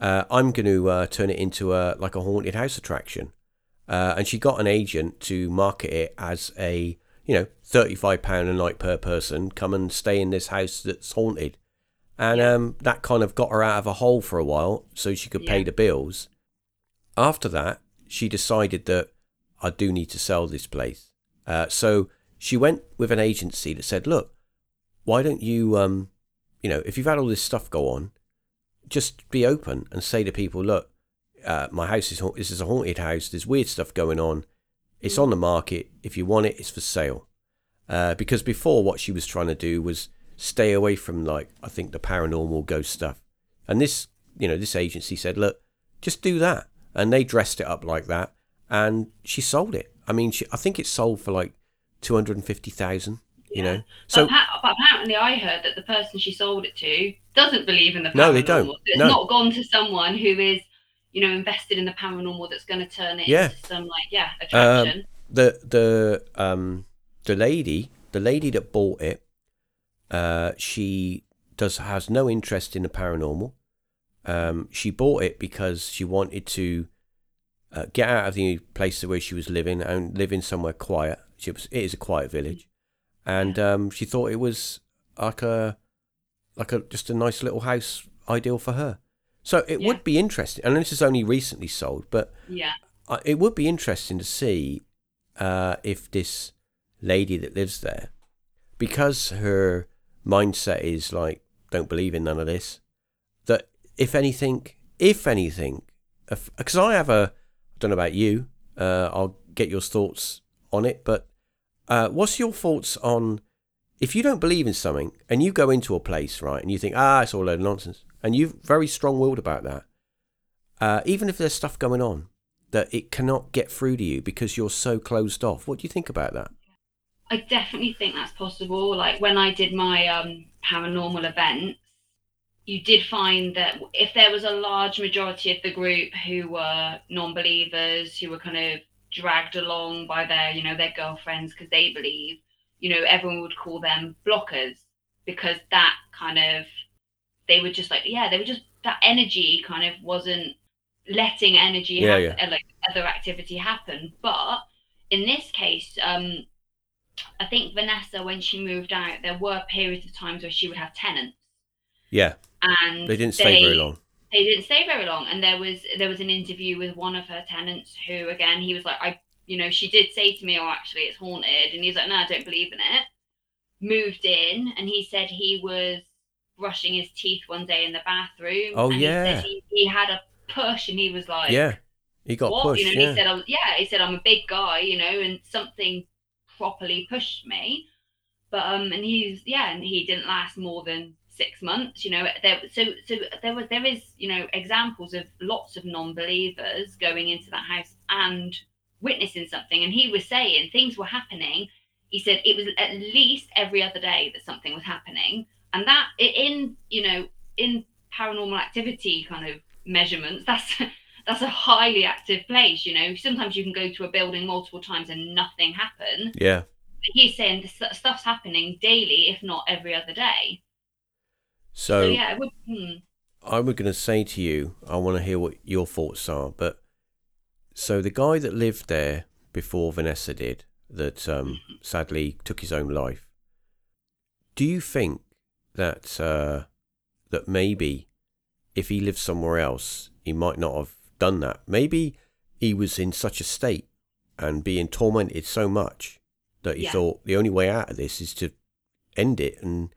Uh, I'm going to uh, turn it into a like a haunted house attraction." uh, and she got an agent to market it as a you know thirty five pound a night per person come and stay in this house that's haunted, and Yeah. um, that kind of got her out of a hole for a while so she could pay the bills. After that, she decided that I do need to sell this place, uh, so she went with an agency that said, look, why don't you um, you know, if you've had all this stuff go on, just be open and say to people, look uh, my house is this is a haunted house. There's weird stuff going on. It's on the market. If you want it, it's for sale. Uh, because before, what she was trying to do was stay away from like I think the paranormal ghost stuff. And this, you know, this agency said, look, just do that, and they dressed it up like that, and she sold it. I mean, she, I think it sold for like two hundred and fifty thousand. You know, so but, but apparently, I heard that the person she sold it to doesn't believe in the paranormal. No, they don't. It's No. not gone to someone who is, you know, invested in the paranormal that's going to turn it Yeah. Um, into some like yeah attraction. the the um the lady the lady that bought it uh she does has no interest in the paranormal um she bought it because she wanted to uh, get out of the place where she was living and live in somewhere quiet she was it is a quiet village and um she thought it was like a like a just a nice little house ideal for her. So it Yeah. would be interesting and this is only recently sold but yeah, it would be interesting to see uh, if this lady that lives there, because her mindset is like, don't believe in none of this, that if anything, if anything, because I have a, I don't know about you, uh, I'll get your thoughts on it, but uh, what's your thoughts on if you don't believe in something and you go into a place, right, and you think, ah, it's all a load of nonsense, and you're very strong willed about that, uh, even if there's stuff going on, that it cannot get through to you because you're so closed off. What do you think about that? I definitely think that's possible. Like when I did my um, paranormal events, you did find that if there was a large majority of the group who were non-believers, who were kind of dragged along by their, you know, their girlfriends because they believe, you know, everyone would call them blockers because that kind of they were just like yeah they were just that energy kind of wasn't letting energy Yeah, happen, uh, like other activity happen. But in this case um i think vanessa when she moved out there were periods of times where she would have tenants. Yeah, and they didn't stay very long. They didn't stay very long and there was there was an interview with one of her tenants who again he was like i you know she did say to me oh actually it's haunted and he's like no i don't believe in it moved in and he said he was brushing his teeth one day in the bathroom Oh, and he said yeah. he, he had a push and he was like Yeah, he got what pushed. you know yeah. he said I was, yeah he said i'm a big guy you know and something properly pushed me but um and he's yeah and he didn't last more than six months you know there so so there was there is you know examples of lots of non-believers going into that house and witnessing something. And he was saying things were happening. He said it was at least every other day that something was happening. And that in you know in paranormal activity kind of measurements (laughs) that's that's a highly active place you know. Sometimes you can go to a building multiple times and nothing happen. Yeah. he's saying stuff's happening daily if not every other day so, So yeah would hmm. I was going to say to you, I want to hear what your thoughts are. But so the guy that lived there before Vanessa did, that um, sadly took his own life. Do you think that uh, that maybe if he lived somewhere else, he might not have done that? Maybe he was in such a state and being tormented so much that he Yeah. thought the only way out of this is to end it and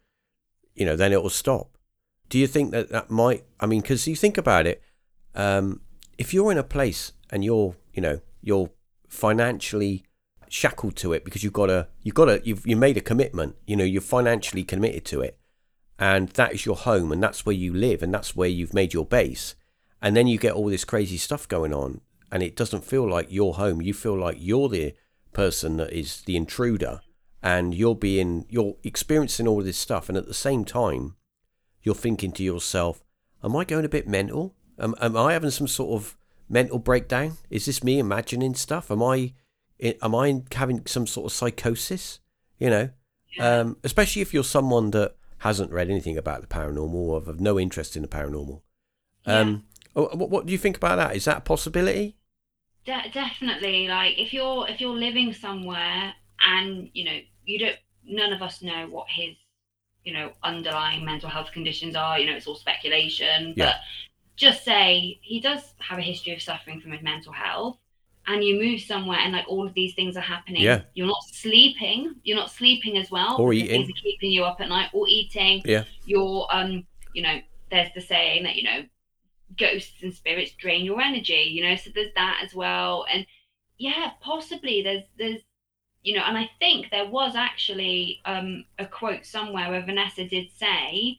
you know then it will stop. Do you think that that might i mean because you think about it um, if you're in a place and you're you know you're financially shackled to it because you've got a you've got a you've you made a commitment you know you're financially committed to it and that is your home and that's where you live and that's where you've made your base and then you get all this crazy stuff going on and it doesn't feel like your home you feel like you're the person that is the intruder and you're being you're experiencing all this stuff and at the same time you're thinking to yourself am i going a bit mental? Am, am i having some sort of mental breakdown? Is this me imagining stuff? Am i am i having some sort of psychosis? You know? Um, especially if you're someone that hasn't read anything about the paranormal or have no interest in the paranormal. Um, what, what do you think about that? Is that a possibility? De- definitely. Like if you're if you're living somewhere and you know you don't none of us know what his you know underlying mental health conditions are you know it's all speculation Yeah. but just say he does have a history of suffering from his mental health and you move somewhere and like all of these things are happening Yeah. you're not sleeping you're not sleeping as well Or eating. things are keeping you up at night or eating Yeah. you're um you know there's the saying that you know ghosts and spirits drain your energy you know so there's that as well and yeah possibly there's there's you know and i think there was actually um a quote somewhere where vanessa did say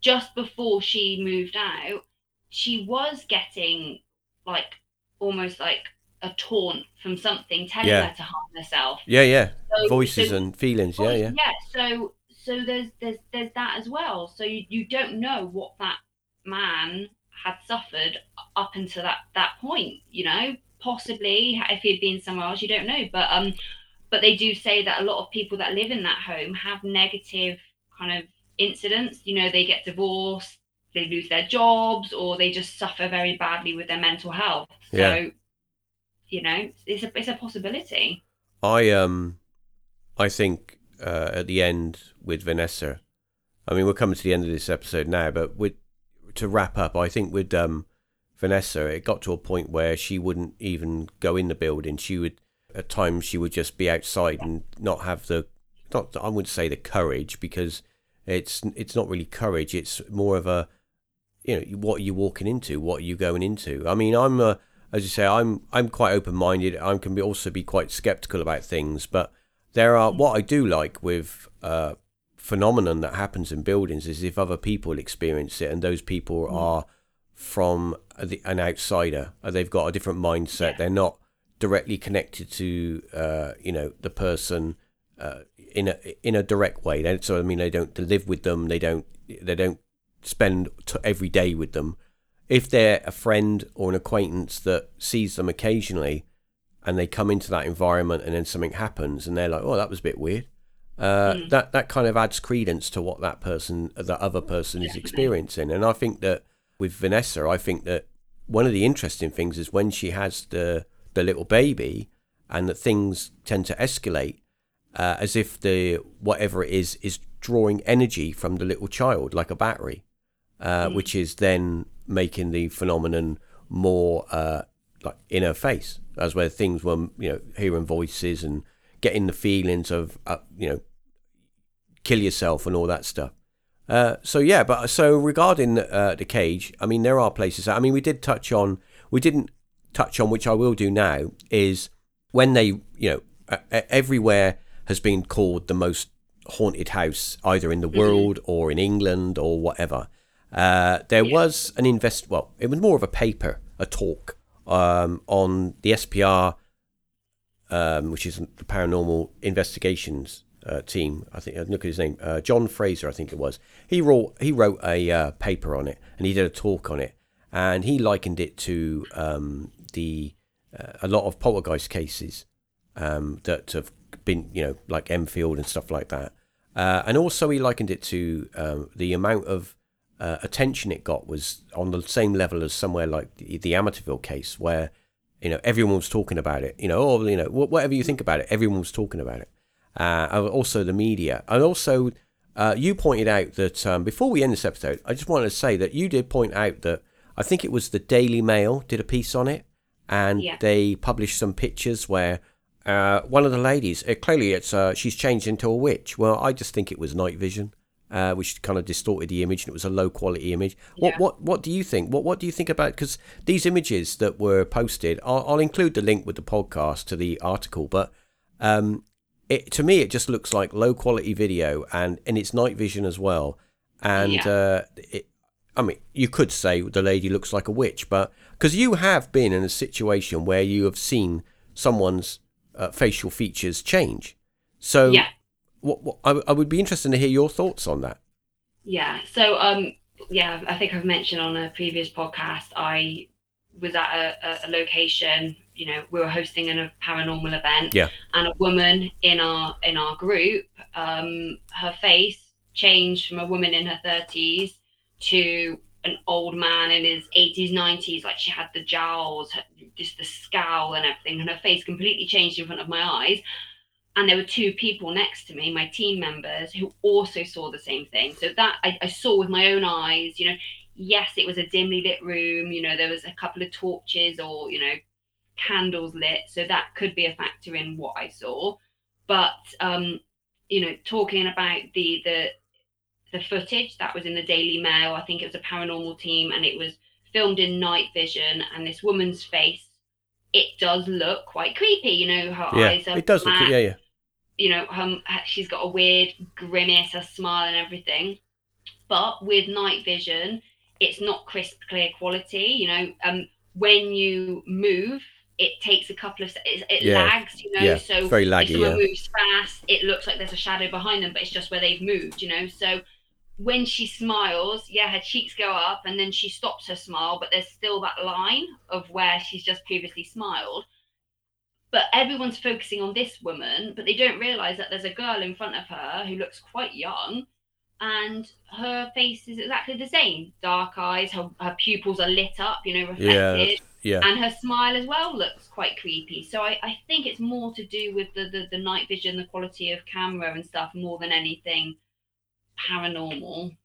just before she moved out she was getting like almost like a taunt from something telling Yeah. her to harm herself yeah yeah So- voices so- and feelings yeah yeah yeah. So so there's there's there's that as well. So you, you don't know what that man had suffered up until that that point. You know, possibly if he'd been somewhere else, you don't know. But um, but they do say that a lot of people that live in that home have negative kind of incidents. You know, they get divorced, they lose their jobs, or they just suffer very badly with their mental health. So. Yeah. You know, it's a it's a possibility. I um, I think uh, at the end with Vanessa, I mean we're coming to the end of this episode now, but with to wrap up, I think with um, Vanessa, it got to a point where she wouldn't even go in the building. She would at times she would just be outside and not have the not I wouldn't say the courage because it's it's not really courage. It's more of a you know what are you walking into? What are you going into? I mean, I'm a as you say, I'm I'm quite open minded. I can be also be quite skeptical about things, but there are what I do like with uh, phenomenon that happens in buildings is if other people experience it and those people are from the, an outsider, uh, they've got a different mindset. Yeah. They're not directly connected to uh, you know the person uh, in a in a direct way. They, so I mean, they don't live with them. They don't they don't spend t- every day with them. If they're a friend or an acquaintance that sees them occasionally, and they come into that environment, and then something happens, and they're like, "Oh, that was a bit weird," uh, mm. that that kind of adds credence to what that person, that other person, is experiencing. And I think that with Vanessa, I think that one of the interesting things is when she has the the little baby, and that things tend to escalate, uh, as if the whatever it is is drawing energy from the little child like a battery, uh, mm. which is then making the phenomenon more uh, like in her face, as where things were you know hearing voices and getting the feelings of uh, you know kill yourself and all that stuff. Uh, so yeah, but so regarding uh, the cage, I mean, there are places. I mean, we did touch on, we didn't touch on, which I will do now, is when they, you know, uh, everywhere has been called the most haunted house, either in the mm-hmm. world or in England or whatever. Uh, there yeah. was an invest. Well, it was more of a paper, a talk um, on the SPR, um, which is the Paranormal Investigations uh, team. I think look at his name, uh, John Fraser, I think it was. He wrote he wrote a uh, paper on it and he did a talk on it, and he likened it to um, the uh, a lot of poltergeist cases um, that have been you know like Enfield and stuff like that, uh, and also he likened it to um, the amount of uh, attention it got was on the same level as somewhere like the, the Amityville case where you know everyone was talking about it you know or you know whatever you think about it everyone was talking about it. Uh, also the media. And also, uh, you pointed out that um, before we end this episode, I just wanted to say that you did point out that I think it was the Daily Mail did a piece on it, and yeah. they published some pictures where uh, one of the ladies, uh, clearly it's uh, she's changed into a witch. Well, I just think it was night vision. Uh, which kind of distorted the image, and it was a low quality image. What yeah. what what do you think? What what do you think about? Because these images that were posted, I'll, I'll, include the link with the podcast to the article. But um, it to me it just looks like low quality video and and it's night vision as well and yeah. uh, it, I mean, you could say the lady looks like a witch, but because you have been in a situation where you have seen someone's uh, facial features change, so yeah, what, what I, I would be interested to hear your thoughts on that. Yeah, so um, yeah, I think I've mentioned on a previous podcast, I was at a, a location you know we were hosting a paranormal event. Yeah. And a woman in our in our group um her face changed from a woman in her 30s to an old man in his 80s 90s like she had the jowls just the scowl and everything and her face completely changed in front of my eyes and there were two people next to me my team members who also saw the same thing so that I, I saw with my own eyes you know yes it was a dimly lit room you know there was a couple of torches or you know candles lit, so that could be a factor in what I saw. But um, you know, talking about the the the footage that was in the Daily Mail, I think it was a paranormal team, and it was filmed in night vision, and this woman's face, it does look quite creepy. You know, her yeah, eyes are it does black, look, yeah, yeah. You know, her, she's got a weird grimace, a smile, and everything. But with night vision, it's not crisp, clear quality. You know, um, when you move it takes a couple of it, it yeah. lags, you know. Yeah. So very laggy. If someone yeah. moves fast, it looks like there's a shadow behind them, but it's just where they've moved, you know. So when she smiles, yeah, her cheeks go up, and then she stops her smile, but there's still that line of where she's just previously smiled. But everyone's focusing on this woman, but they don't realize that there's a girl in front of her who looks quite young, and her face is exactly the same. Dark eyes, her, her pupils are lit up, you know, reflected. Yeah yeah. And her smile as well looks quite creepy. So I, I think it's more to do with the, the, the night vision, the quality of camera and stuff, more than anything paranormal.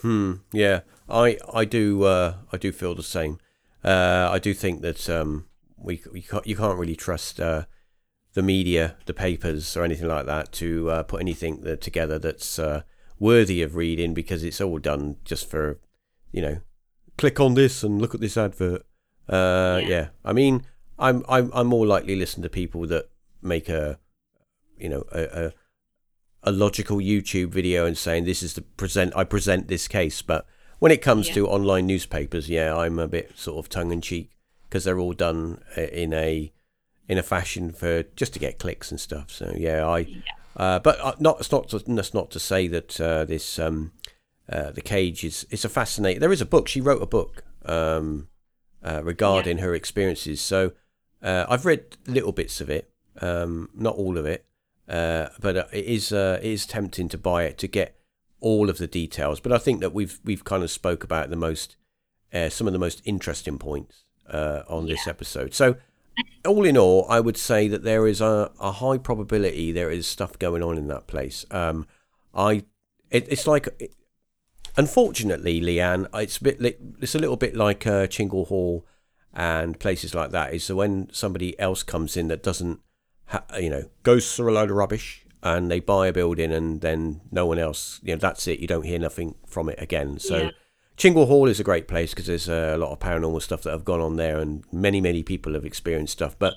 Hmm. Yeah. I I do uh, I do feel the same. Uh, I do think that um, we, we can't, you can't really trust uh, the media, the papers, or anything like that to uh, put anything that, together that's uh, worthy of reading because it's all done just for you know click on this and look at this advert uh, yeah. yeah. I mean, I'm I'm I'm more likely to listen to people that make a, you know, a, a, a logical YouTube video and saying this is the present. I present this case, but when it comes yeah. to online newspapers, yeah, I'm a bit sort of tongue in cheek because they're all done uh, in a in a fashion for just to get clicks and stuff. So yeah, I. Yeah. Uh, but uh, not it's not to, that's not to say that uh, this um, uh, the cage is it's a fascinating. There is a book. She wrote a book. Um, uh, regarding yeah. her experiences. So uh, I've read little bits of it, um, not all of it. Uh, but uh, it is uh, it is tempting to buy it to get all of the details. But I think that we've we've kind of spoke about the most uh, some of the most interesting points uh, on this Yeah. episode. So all in all, I would say that there is a, a high probability there is stuff going on in that place. Um, I it, it's like unfortunately, Leanne, it's a bit it's a little bit like uh, Chingle Hall and places like that. Is so when somebody else comes in that doesn't, you know, goes through a load of rubbish and they buy a building and then no one else, you know, that's it. You don't hear nothing from it again. So. Yeah. Chingle Hall is a great place because there's a lot of paranormal stuff that have gone on there, and many, many people have experienced stuff. But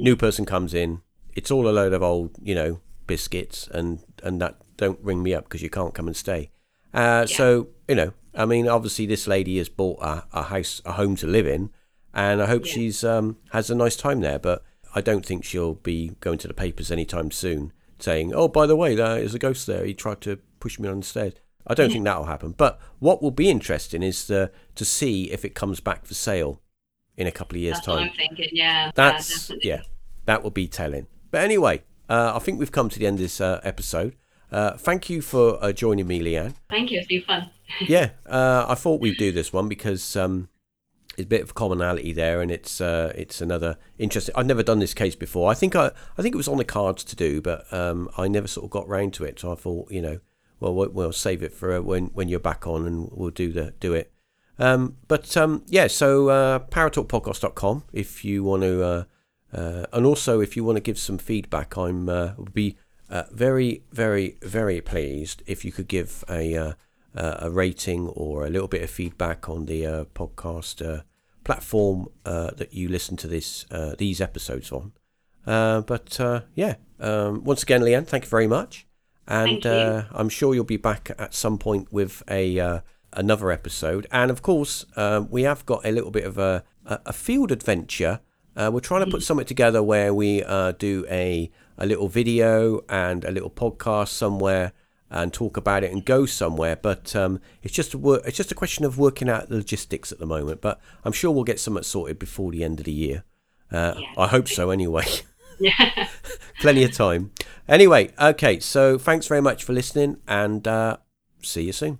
new person comes in, it's all a load of old, you know, biscuits, and and that don't ring me up because you can't come and stay. Uh, So you know, I mean, obviously this lady has bought a, a house, a home to live in, and I hope Yeah. she's um, has a nice time there. But I don't think she'll be going to the papers anytime soon, saying, "Oh, by the way, there's a ghost there. He tried to push me on the stairs." I don't think that will happen. But what will be interesting is uh, to see if it comes back for sale in a couple of years' That's time. what I'm thinking. Yeah. That's yeah, yeah, that will be telling. But anyway, uh, I think we've come to the end of this uh, episode. Uh, thank you for uh, joining me, Leanne. Thank you. It's been fun. (laughs) Yeah, uh, I thought we'd do this one because um, there's a bit of commonality there, and it's uh, it's another interesting. I've never done this case before. I think I I think it was on the cards to do, but um, I never sort of got round to it. So I thought, you know, well, we'll, we'll save it for uh, when when you're back on, and we'll do the do it. Um, but um, yeah, so uh, paratalkpodcast.com if you want to, uh, uh, and also if you want to give some feedback, I'm uh, would be uh, very, very, very pleased if you could give a uh, a rating or a little bit of feedback on the uh, podcast uh, platform uh, that you listen to this uh, these episodes on. Uh, but uh, yeah, um, once again, Leanne, thank you very much, and uh, I'm sure you'll be back at some point with a uh, another episode. And of course, um, we have got a little bit of a a, a field adventure. Uh, we're trying to put something together where we uh, do a a little video and a little podcast somewhere and talk about it and go somewhere. But um, it's just a wor- it's just a question of working out the logistics at the moment. But I'm sure we'll get something sorted before the end of the year. Uh, Yeah. I hope so. Anyway, (laughs) Yeah. (laughs) plenty of time. Anyway, okay. So thanks very much for listening, and uh, see you soon.